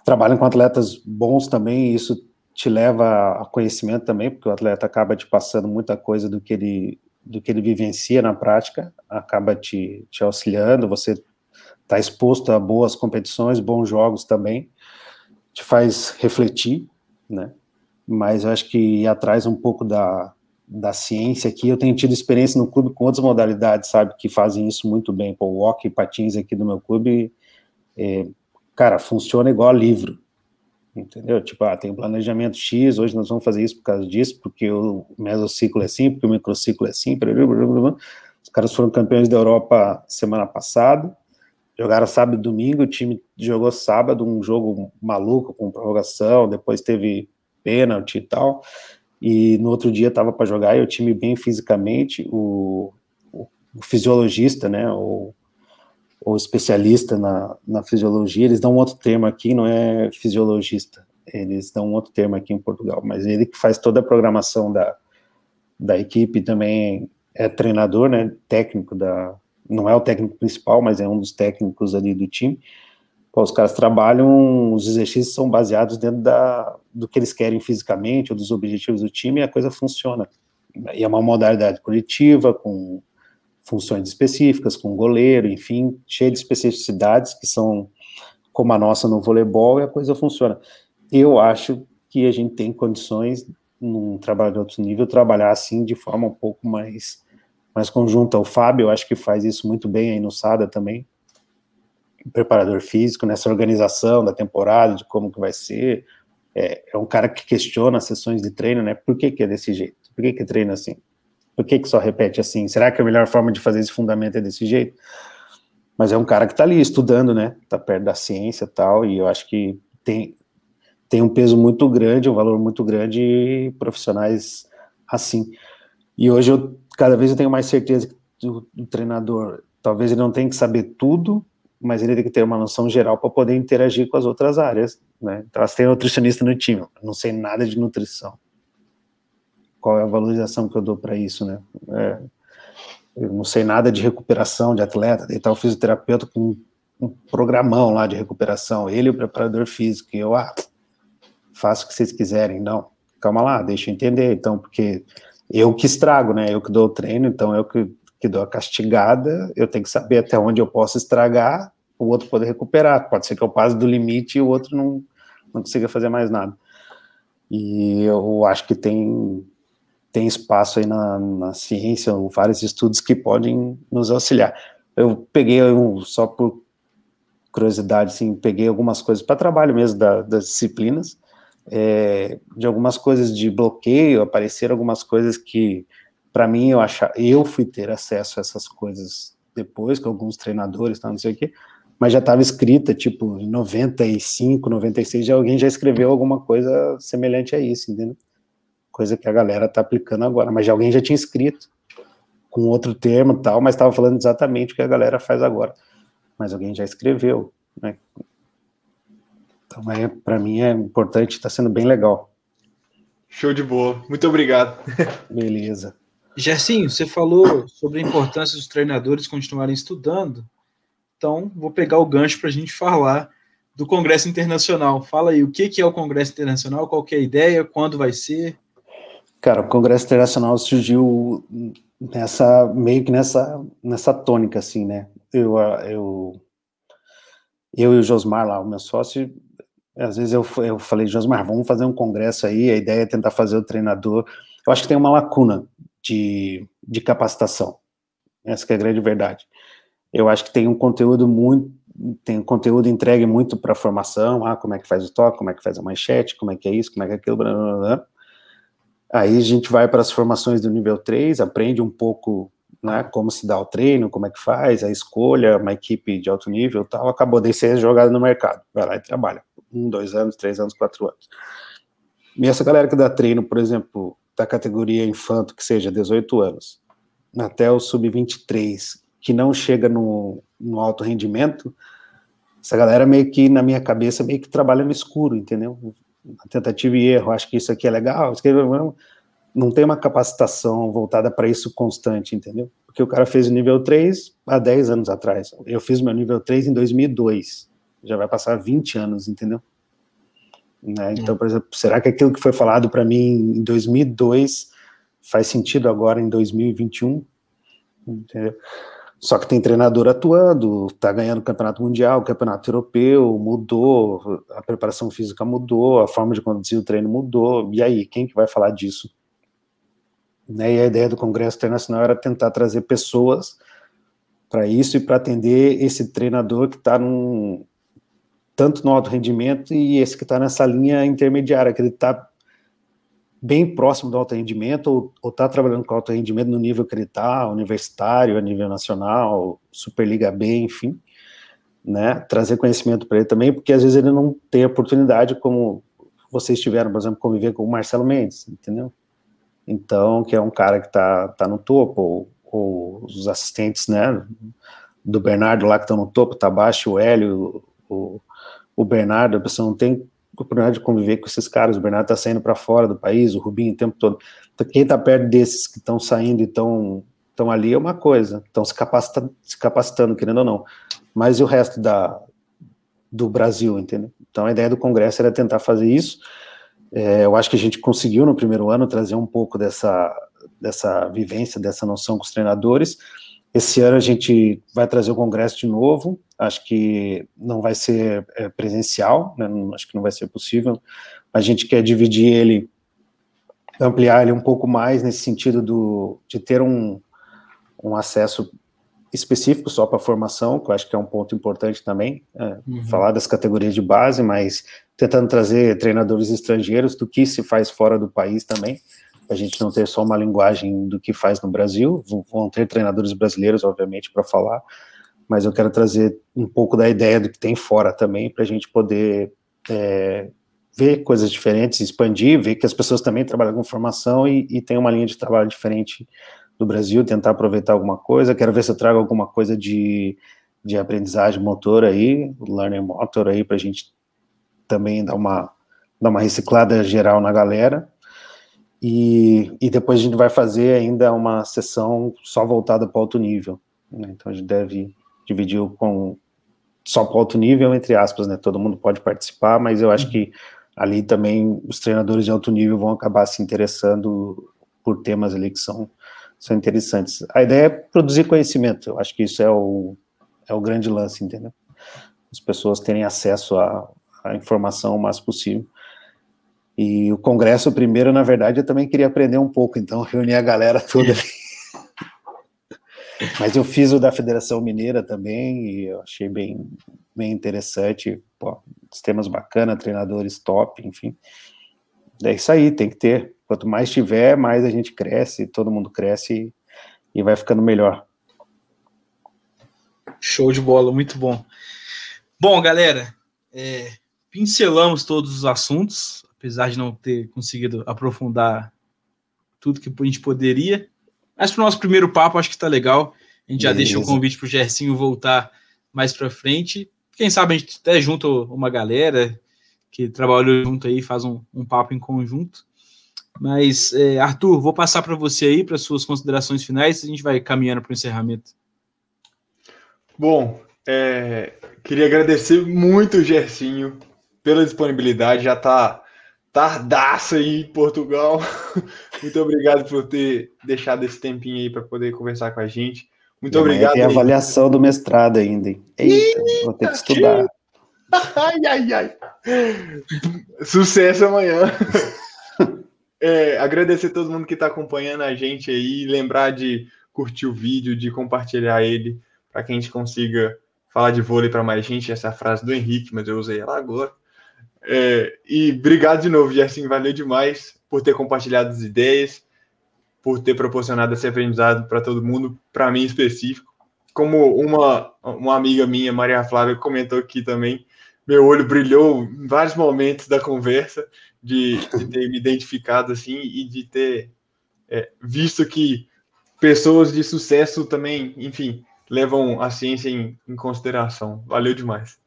S2: trabalham com atletas bons também, e isso te leva a conhecimento também, porque o atleta acaba te passando muita coisa do que ele, do que ele vivencia na prática, acaba te, te auxiliando, você está exposto a boas competições, bons jogos também, te faz refletir, né? Mas eu acho que ir atrás um pouco da, da ciência aqui, eu tenho tido experiência no clube com outras modalidades, sabe, que fazem isso muito bem. Pô, o e patins aqui do meu clube, é, cara, funciona igual livro, entendeu? Tipo, ah, tem um planejamento X, hoje nós vamos fazer isso por causa disso, porque o mesociclo é assim, porque o microciclo é assim, blá, blá, blá, os caras foram campeões da Europa semana passada, jogaram sábado e domingo, o time jogou sábado um jogo maluco, com prorrogação, depois teve pênalti e tal, e no outro dia estava para jogar e o time bem fisicamente, o, o, o fisiologista, né, o, o especialista na, na fisiologia, eles dão um outro termo aqui, não é fisiologista, eles dão um outro termo aqui em Portugal, mas ele que faz toda a programação da, da equipe também é treinador, né, técnico da, não é o técnico principal, mas é um dos técnicos ali do time, Pô, os caras trabalham, os exercícios são baseados dentro da, do que eles querem fisicamente, ou dos objetivos do time, a coisa funciona. E é uma modalidade coletiva, com funções específicas, com goleiro, enfim, cheia de especificidades que são como a nossa no voleibol, e a coisa funciona. Eu acho que a gente tem condições, num trabalho de outro nível, trabalhar assim de forma um pouco mais, mais conjunta. O Fábio, eu acho que faz isso muito bem aí no SADA também, preparador físico, nessa organização da temporada, de como que vai ser. É, é um cara que questiona as sessões de treino, né? Por que, que é desse jeito? Por que, que treina assim? Por que, que só repete assim? Será que a melhor forma de fazer esse fundamento é desse jeito? Mas é um cara que está ali estudando, né? Está perto da ciência tal, e eu acho que tem, tem um peso muito grande, um valor muito grande profissionais assim. E hoje eu cada vez eu tenho mais certeza que o, o treinador talvez ele não tenha que saber tudo, mas ele tem que ter uma noção geral para poder interagir com as outras áreas, né? Então, tem nutricionista no time, não sei nada de nutrição. Qual é a valorização que eu dou para isso, né? É, eu não sei nada de recuperação de atleta, tá o fisioterapeuta com um programão lá de recuperação, ele e o preparador físico, e eu, ah, faço o que vocês quiserem, não, calma lá, deixa eu entender, então, porque eu que estrago, né, eu que dou o treino, então eu que, que dou a castigada, eu tenho que saber até onde eu posso estragar, o outro poder recuperar, pode ser que eu passe do limite e o outro não, não consiga fazer mais nada. E eu acho que tem, tem espaço aí na, na ciência, vários estudos que podem nos auxiliar. Eu peguei um, só por curiosidade, assim, peguei algumas coisas para trabalho mesmo da, das disciplinas, é, de algumas coisas de bloqueio, apareceram algumas coisas que, para mim, eu achar, eu fui ter acesso a essas coisas depois, com alguns treinadores, tá, não sei o quê, mas já estava escrita, tipo, em 95, 96, já alguém já escreveu alguma coisa semelhante a isso, entendeu? Coisa que a galera está aplicando agora, mas já alguém já tinha escrito, com outro termo tal, mas estava falando exatamente o que a galera faz agora mas alguém já escreveu, né? Então, é, para mim é importante, está sendo bem legal.
S3: Show de bola, muito obrigado.
S2: Beleza.
S1: Gersinho, você falou sobre a importância dos treinadores continuarem estudando, então vou pegar o gancho para a gente falar do Congresso Internacional. Fala aí, o que, que é o Congresso Internacional, qual é a ideia, quando vai ser?
S2: Cara, o Congresso Internacional surgiu nessa meio que nessa nessa tônica assim, né? eu, eu, eu e o Josmar lá, o meu sócio, às vezes eu, eu falei, Josmar, vamos fazer um congresso aí, a ideia é tentar fazer o treinador. Eu acho que tem uma lacuna de, de capacitação. Essa é a grande verdade. Eu acho que tem um conteúdo muito, tem um conteúdo entregue muito para formação, ah, como é que faz o toque, como é que faz a manchete, como é que é isso, como é que é aquilo, blá, blá, blá. Aí a gente vai para as formações do nível 3, aprende um pouco né, como se dá o treino, como é que faz, a escolha, uma equipe de alto nível tal, acabou de ser jogada no mercado. Vai lá e trabalha. Um, dois anos, três anos, quatro anos. E essa galera que dá treino, por exemplo, da categoria infanto, que seja 18 anos, até o sub-23, que não chega no, no alto rendimento, essa galera meio que, na minha cabeça, meio que trabalha no escuro, entendeu? Tentativa e erro, acho que isso aqui é legal, é não tem uma capacitação voltada para isso constante, entendeu? Porque o cara fez o nível 3 há 10 anos atrás. Eu fiz meu nível 3 em 2002. Já vai passar 20 anos, entendeu? Né? Então, por exemplo, será que aquilo que foi falado para mim em 2002 faz sentido agora em 2021? Entendeu? Só que tem treinador atuando, tá ganhando campeonato mundial, campeonato europeu, mudou, a preparação física mudou, a forma de conduzir o treino mudou. E aí, quem que vai falar disso? Né, e a ideia do Congresso Internacional era tentar trazer pessoas para isso e para atender esse treinador que está tanto no alto rendimento e esse que está nessa linha intermediária, que ele está bem próximo do alto rendimento ou está trabalhando com alto rendimento no nível que ele está, universitário, a nível nacional, Superliga B, enfim, né, trazer conhecimento para ele também, porque às vezes ele não tem oportunidade como vocês tiveram, por exemplo, conviver com o Marcelo Mendes, entendeu? então, que é um cara que está tá no topo, ou, ou, os assistentes, né, do Bernardo lá que estão no topo, tá abaixo, o Hélio, o, o Bernardo, a pessoa não tem oportunidade de conviver com esses caras, o Bernardo está saindo para fora do país, o Rubinho o tempo todo, então, quem está perto desses que estão saindo e estão ali é uma coisa, estão se, capacita, se capacitando, querendo ou não, mas e o resto da, do Brasil, entendeu? Então a ideia do Congresso era tentar fazer isso, é, eu acho que a gente conseguiu no primeiro ano trazer um pouco dessa, dessa vivência, dessa noção com os treinadores. Esse ano a gente vai trazer o congresso de novo. Acho que não vai ser é, presencial, né? acho que não vai ser possível. a gente quer dividir ele, ampliar ele um pouco mais nesse sentido do, de ter um, um acesso específico só para formação, que eu acho que é um ponto importante também, é, uhum. falar das categorias de base, mas tentando trazer treinadores estrangeiros do que se faz fora do país também, a gente não ter só uma linguagem do que faz no Brasil, vão ter treinadores brasileiros, obviamente, para falar, mas eu quero trazer um pouco da ideia do que tem fora também, para a gente poder é, ver coisas diferentes, expandir, ver que as pessoas também trabalham com formação e, e tem uma linha de trabalho diferente do Brasil, tentar aproveitar alguma coisa, quero ver se eu trago alguma coisa de, de aprendizagem motor aí, learning motor aí, para a gente também dar uma, dar uma reciclada geral na galera, e, e depois a gente vai fazer ainda uma sessão só voltada para alto nível. Né? Então a gente deve dividir com só para alto nível, entre aspas, né? Todo mundo pode participar, mas eu acho que ali também os treinadores de alto nível vão acabar se interessando por temas ali que são, são interessantes. A ideia é produzir conhecimento, eu acho que isso é o, é o grande lance, entendeu? As pessoas terem acesso à, à informação o mais possível. E o congresso primeiro, na verdade, eu também queria aprender um pouco, então <laughs> reuni a galera toda ali. Mas eu fiz o da Federação Mineira também e eu achei bem, bem interessante. Pô, sistemas bacana, treinadores top, enfim. É isso aí, tem que ter. Quanto mais tiver, mais a gente cresce, todo mundo cresce e, e vai ficando melhor.
S1: Show de bola, muito bom. Bom, galera, é, pincelamos todos os assuntos apesar de não ter conseguido aprofundar tudo que a gente poderia. Mas para o nosso primeiro papo, acho que está legal. A gente já Beleza. deixa o convite para o Gersinho voltar mais para frente. Quem sabe a gente até junta uma galera que trabalhou junto aí, faz um, um papo em conjunto. Mas, é, Arthur, vou passar para você aí, para suas considerações finais, a gente vai caminhando para o encerramento.
S3: Bom, é, queria agradecer muito o Gersinho pela disponibilidade, já está tardaça aí em Portugal. <laughs> Muito obrigado por ter deixado esse tempinho aí para poder conversar com a gente. Muito
S2: e
S3: obrigado.
S2: Tem avaliação do mestrado ainda. Eita, Eita, vou ter que estudar. <laughs>
S3: Ai, ai, ai. Sucesso amanhã. <laughs> É, agradecer a todo mundo que está acompanhando a gente aí. Lembrar de curtir o vídeo, de compartilhar ele, para que a gente consiga falar de vôlei para mais gente. Essa é a frase do Henrique, mas eu usei ela agora. É, e obrigado de novo, Gerson. Valeu demais por ter compartilhado as ideias, por ter proporcionado esse aprendizado para todo mundo, para mim em específico. Como uma, uma amiga minha, Maria Flávia, comentou aqui também, meu olho brilhou em vários momentos da conversa, de, de ter me identificado assim e de ter é, visto que pessoas de sucesso também, enfim, levam a ciência em, em consideração. Valeu demais.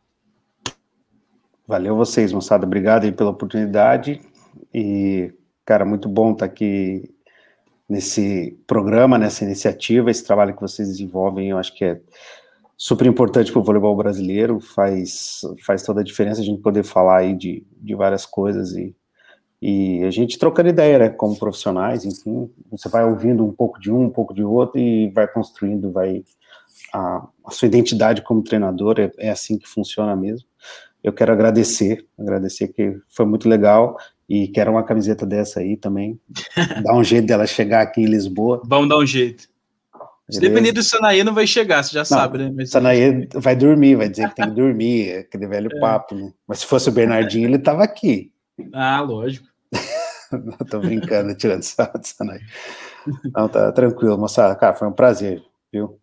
S2: Valeu vocês, moçada. Obrigado aí pela oportunidade. E, cara, muito bom estar aqui nesse programa, nessa iniciativa, esse trabalho que vocês desenvolvem. Eu acho que é super importante para o voleibol brasileiro. Faz, faz toda a diferença a gente poder falar aí de, de várias coisas e, e a gente trocando ideia, né, como profissionais, enfim. Você vai ouvindo um pouco de um, um pouco de outro e vai construindo, vai. A, a sua identidade como treinador é, é assim que funciona mesmo eu quero agradecer, agradecer que foi muito legal e quero uma camiseta dessa aí também. Dá um jeito dela chegar aqui em Lisboa.
S1: Vamos dar um jeito. Se depender do Sanaí, não vai chegar, você já não, sabe, né?
S2: Mas... Sanaí vai dormir, vai dizer que tem que dormir, é aquele velho é. papo, né? Mas se fosse o Bernardinho, ele tava aqui.
S1: Ah, lógico. <laughs>
S2: não, tô brincando, tirando sarro do Sanaí. Não, tá tranquilo, moçada. Cara, foi um prazer, viu?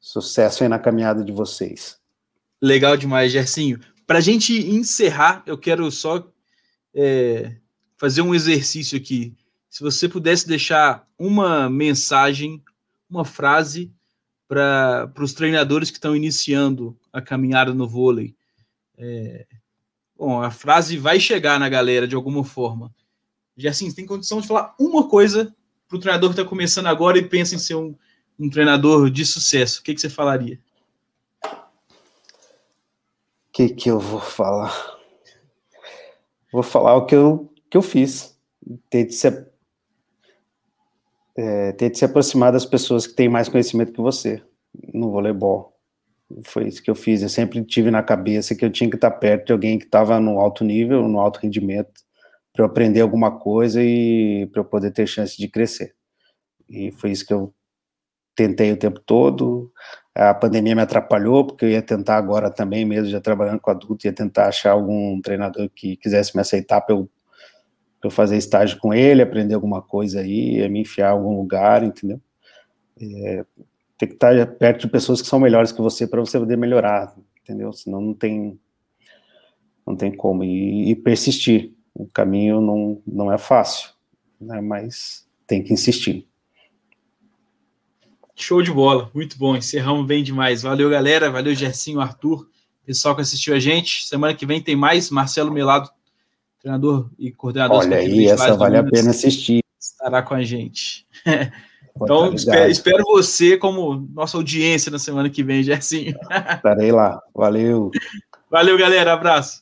S2: Sucesso aí na caminhada de vocês.
S1: Legal demais, Gercinho. Para a gente encerrar, eu quero só é, fazer um exercício aqui. Se você pudesse deixar uma mensagem, uma frase para os treinadores que estão iniciando a caminhada no vôlei. É, bom, a frase vai chegar na galera de alguma forma. Gercinho, você tem condição de falar uma coisa para o treinador que está começando agora e pensa em ser um, um treinador de sucesso. O que, que você falaria?
S2: Que que eu vou falar? Vou falar o que eu, que eu fiz. Tente se, é, tente se aproximar das pessoas que têm mais conhecimento que você no voleibol. foi isso que eu fiz. Eu sempre tive na cabeça que eu tinha que estar perto de alguém que estava no alto nível, no alto rendimento, para eu aprender alguma coisa e para eu poder ter chance de crescer. E foi isso que eu tentei o tempo todo. A pandemia me atrapalhou, porque eu ia tentar agora também, mesmo já trabalhando com adulto, ia tentar achar algum treinador que quisesse me aceitar para eu, eu fazer estágio com ele, aprender alguma coisa aí, me enfiar em algum lugar, entendeu? É, tem que estar perto de pessoas que são melhores que você para você poder melhorar, entendeu? Senão não tem não tem como e, e, persistir. O caminho não, não é fácil, né? Mas tem que insistir.
S1: Show de bola, muito bom. Encerramos bem demais. Valeu, galera. Valeu, Gersinho, Arthur, pessoal que assistiu a gente. Semana que vem tem mais. Marcelo Melado, treinador e coordenador.
S2: Olha aí, essa vale a pena assistir.
S1: Estará com a gente. <laughs> Então, espero, espero, você como nossa audiência na semana que vem, Gersinho.
S2: Estarei lá. Valeu. <laughs>
S1: Valeu, galera. Abraço.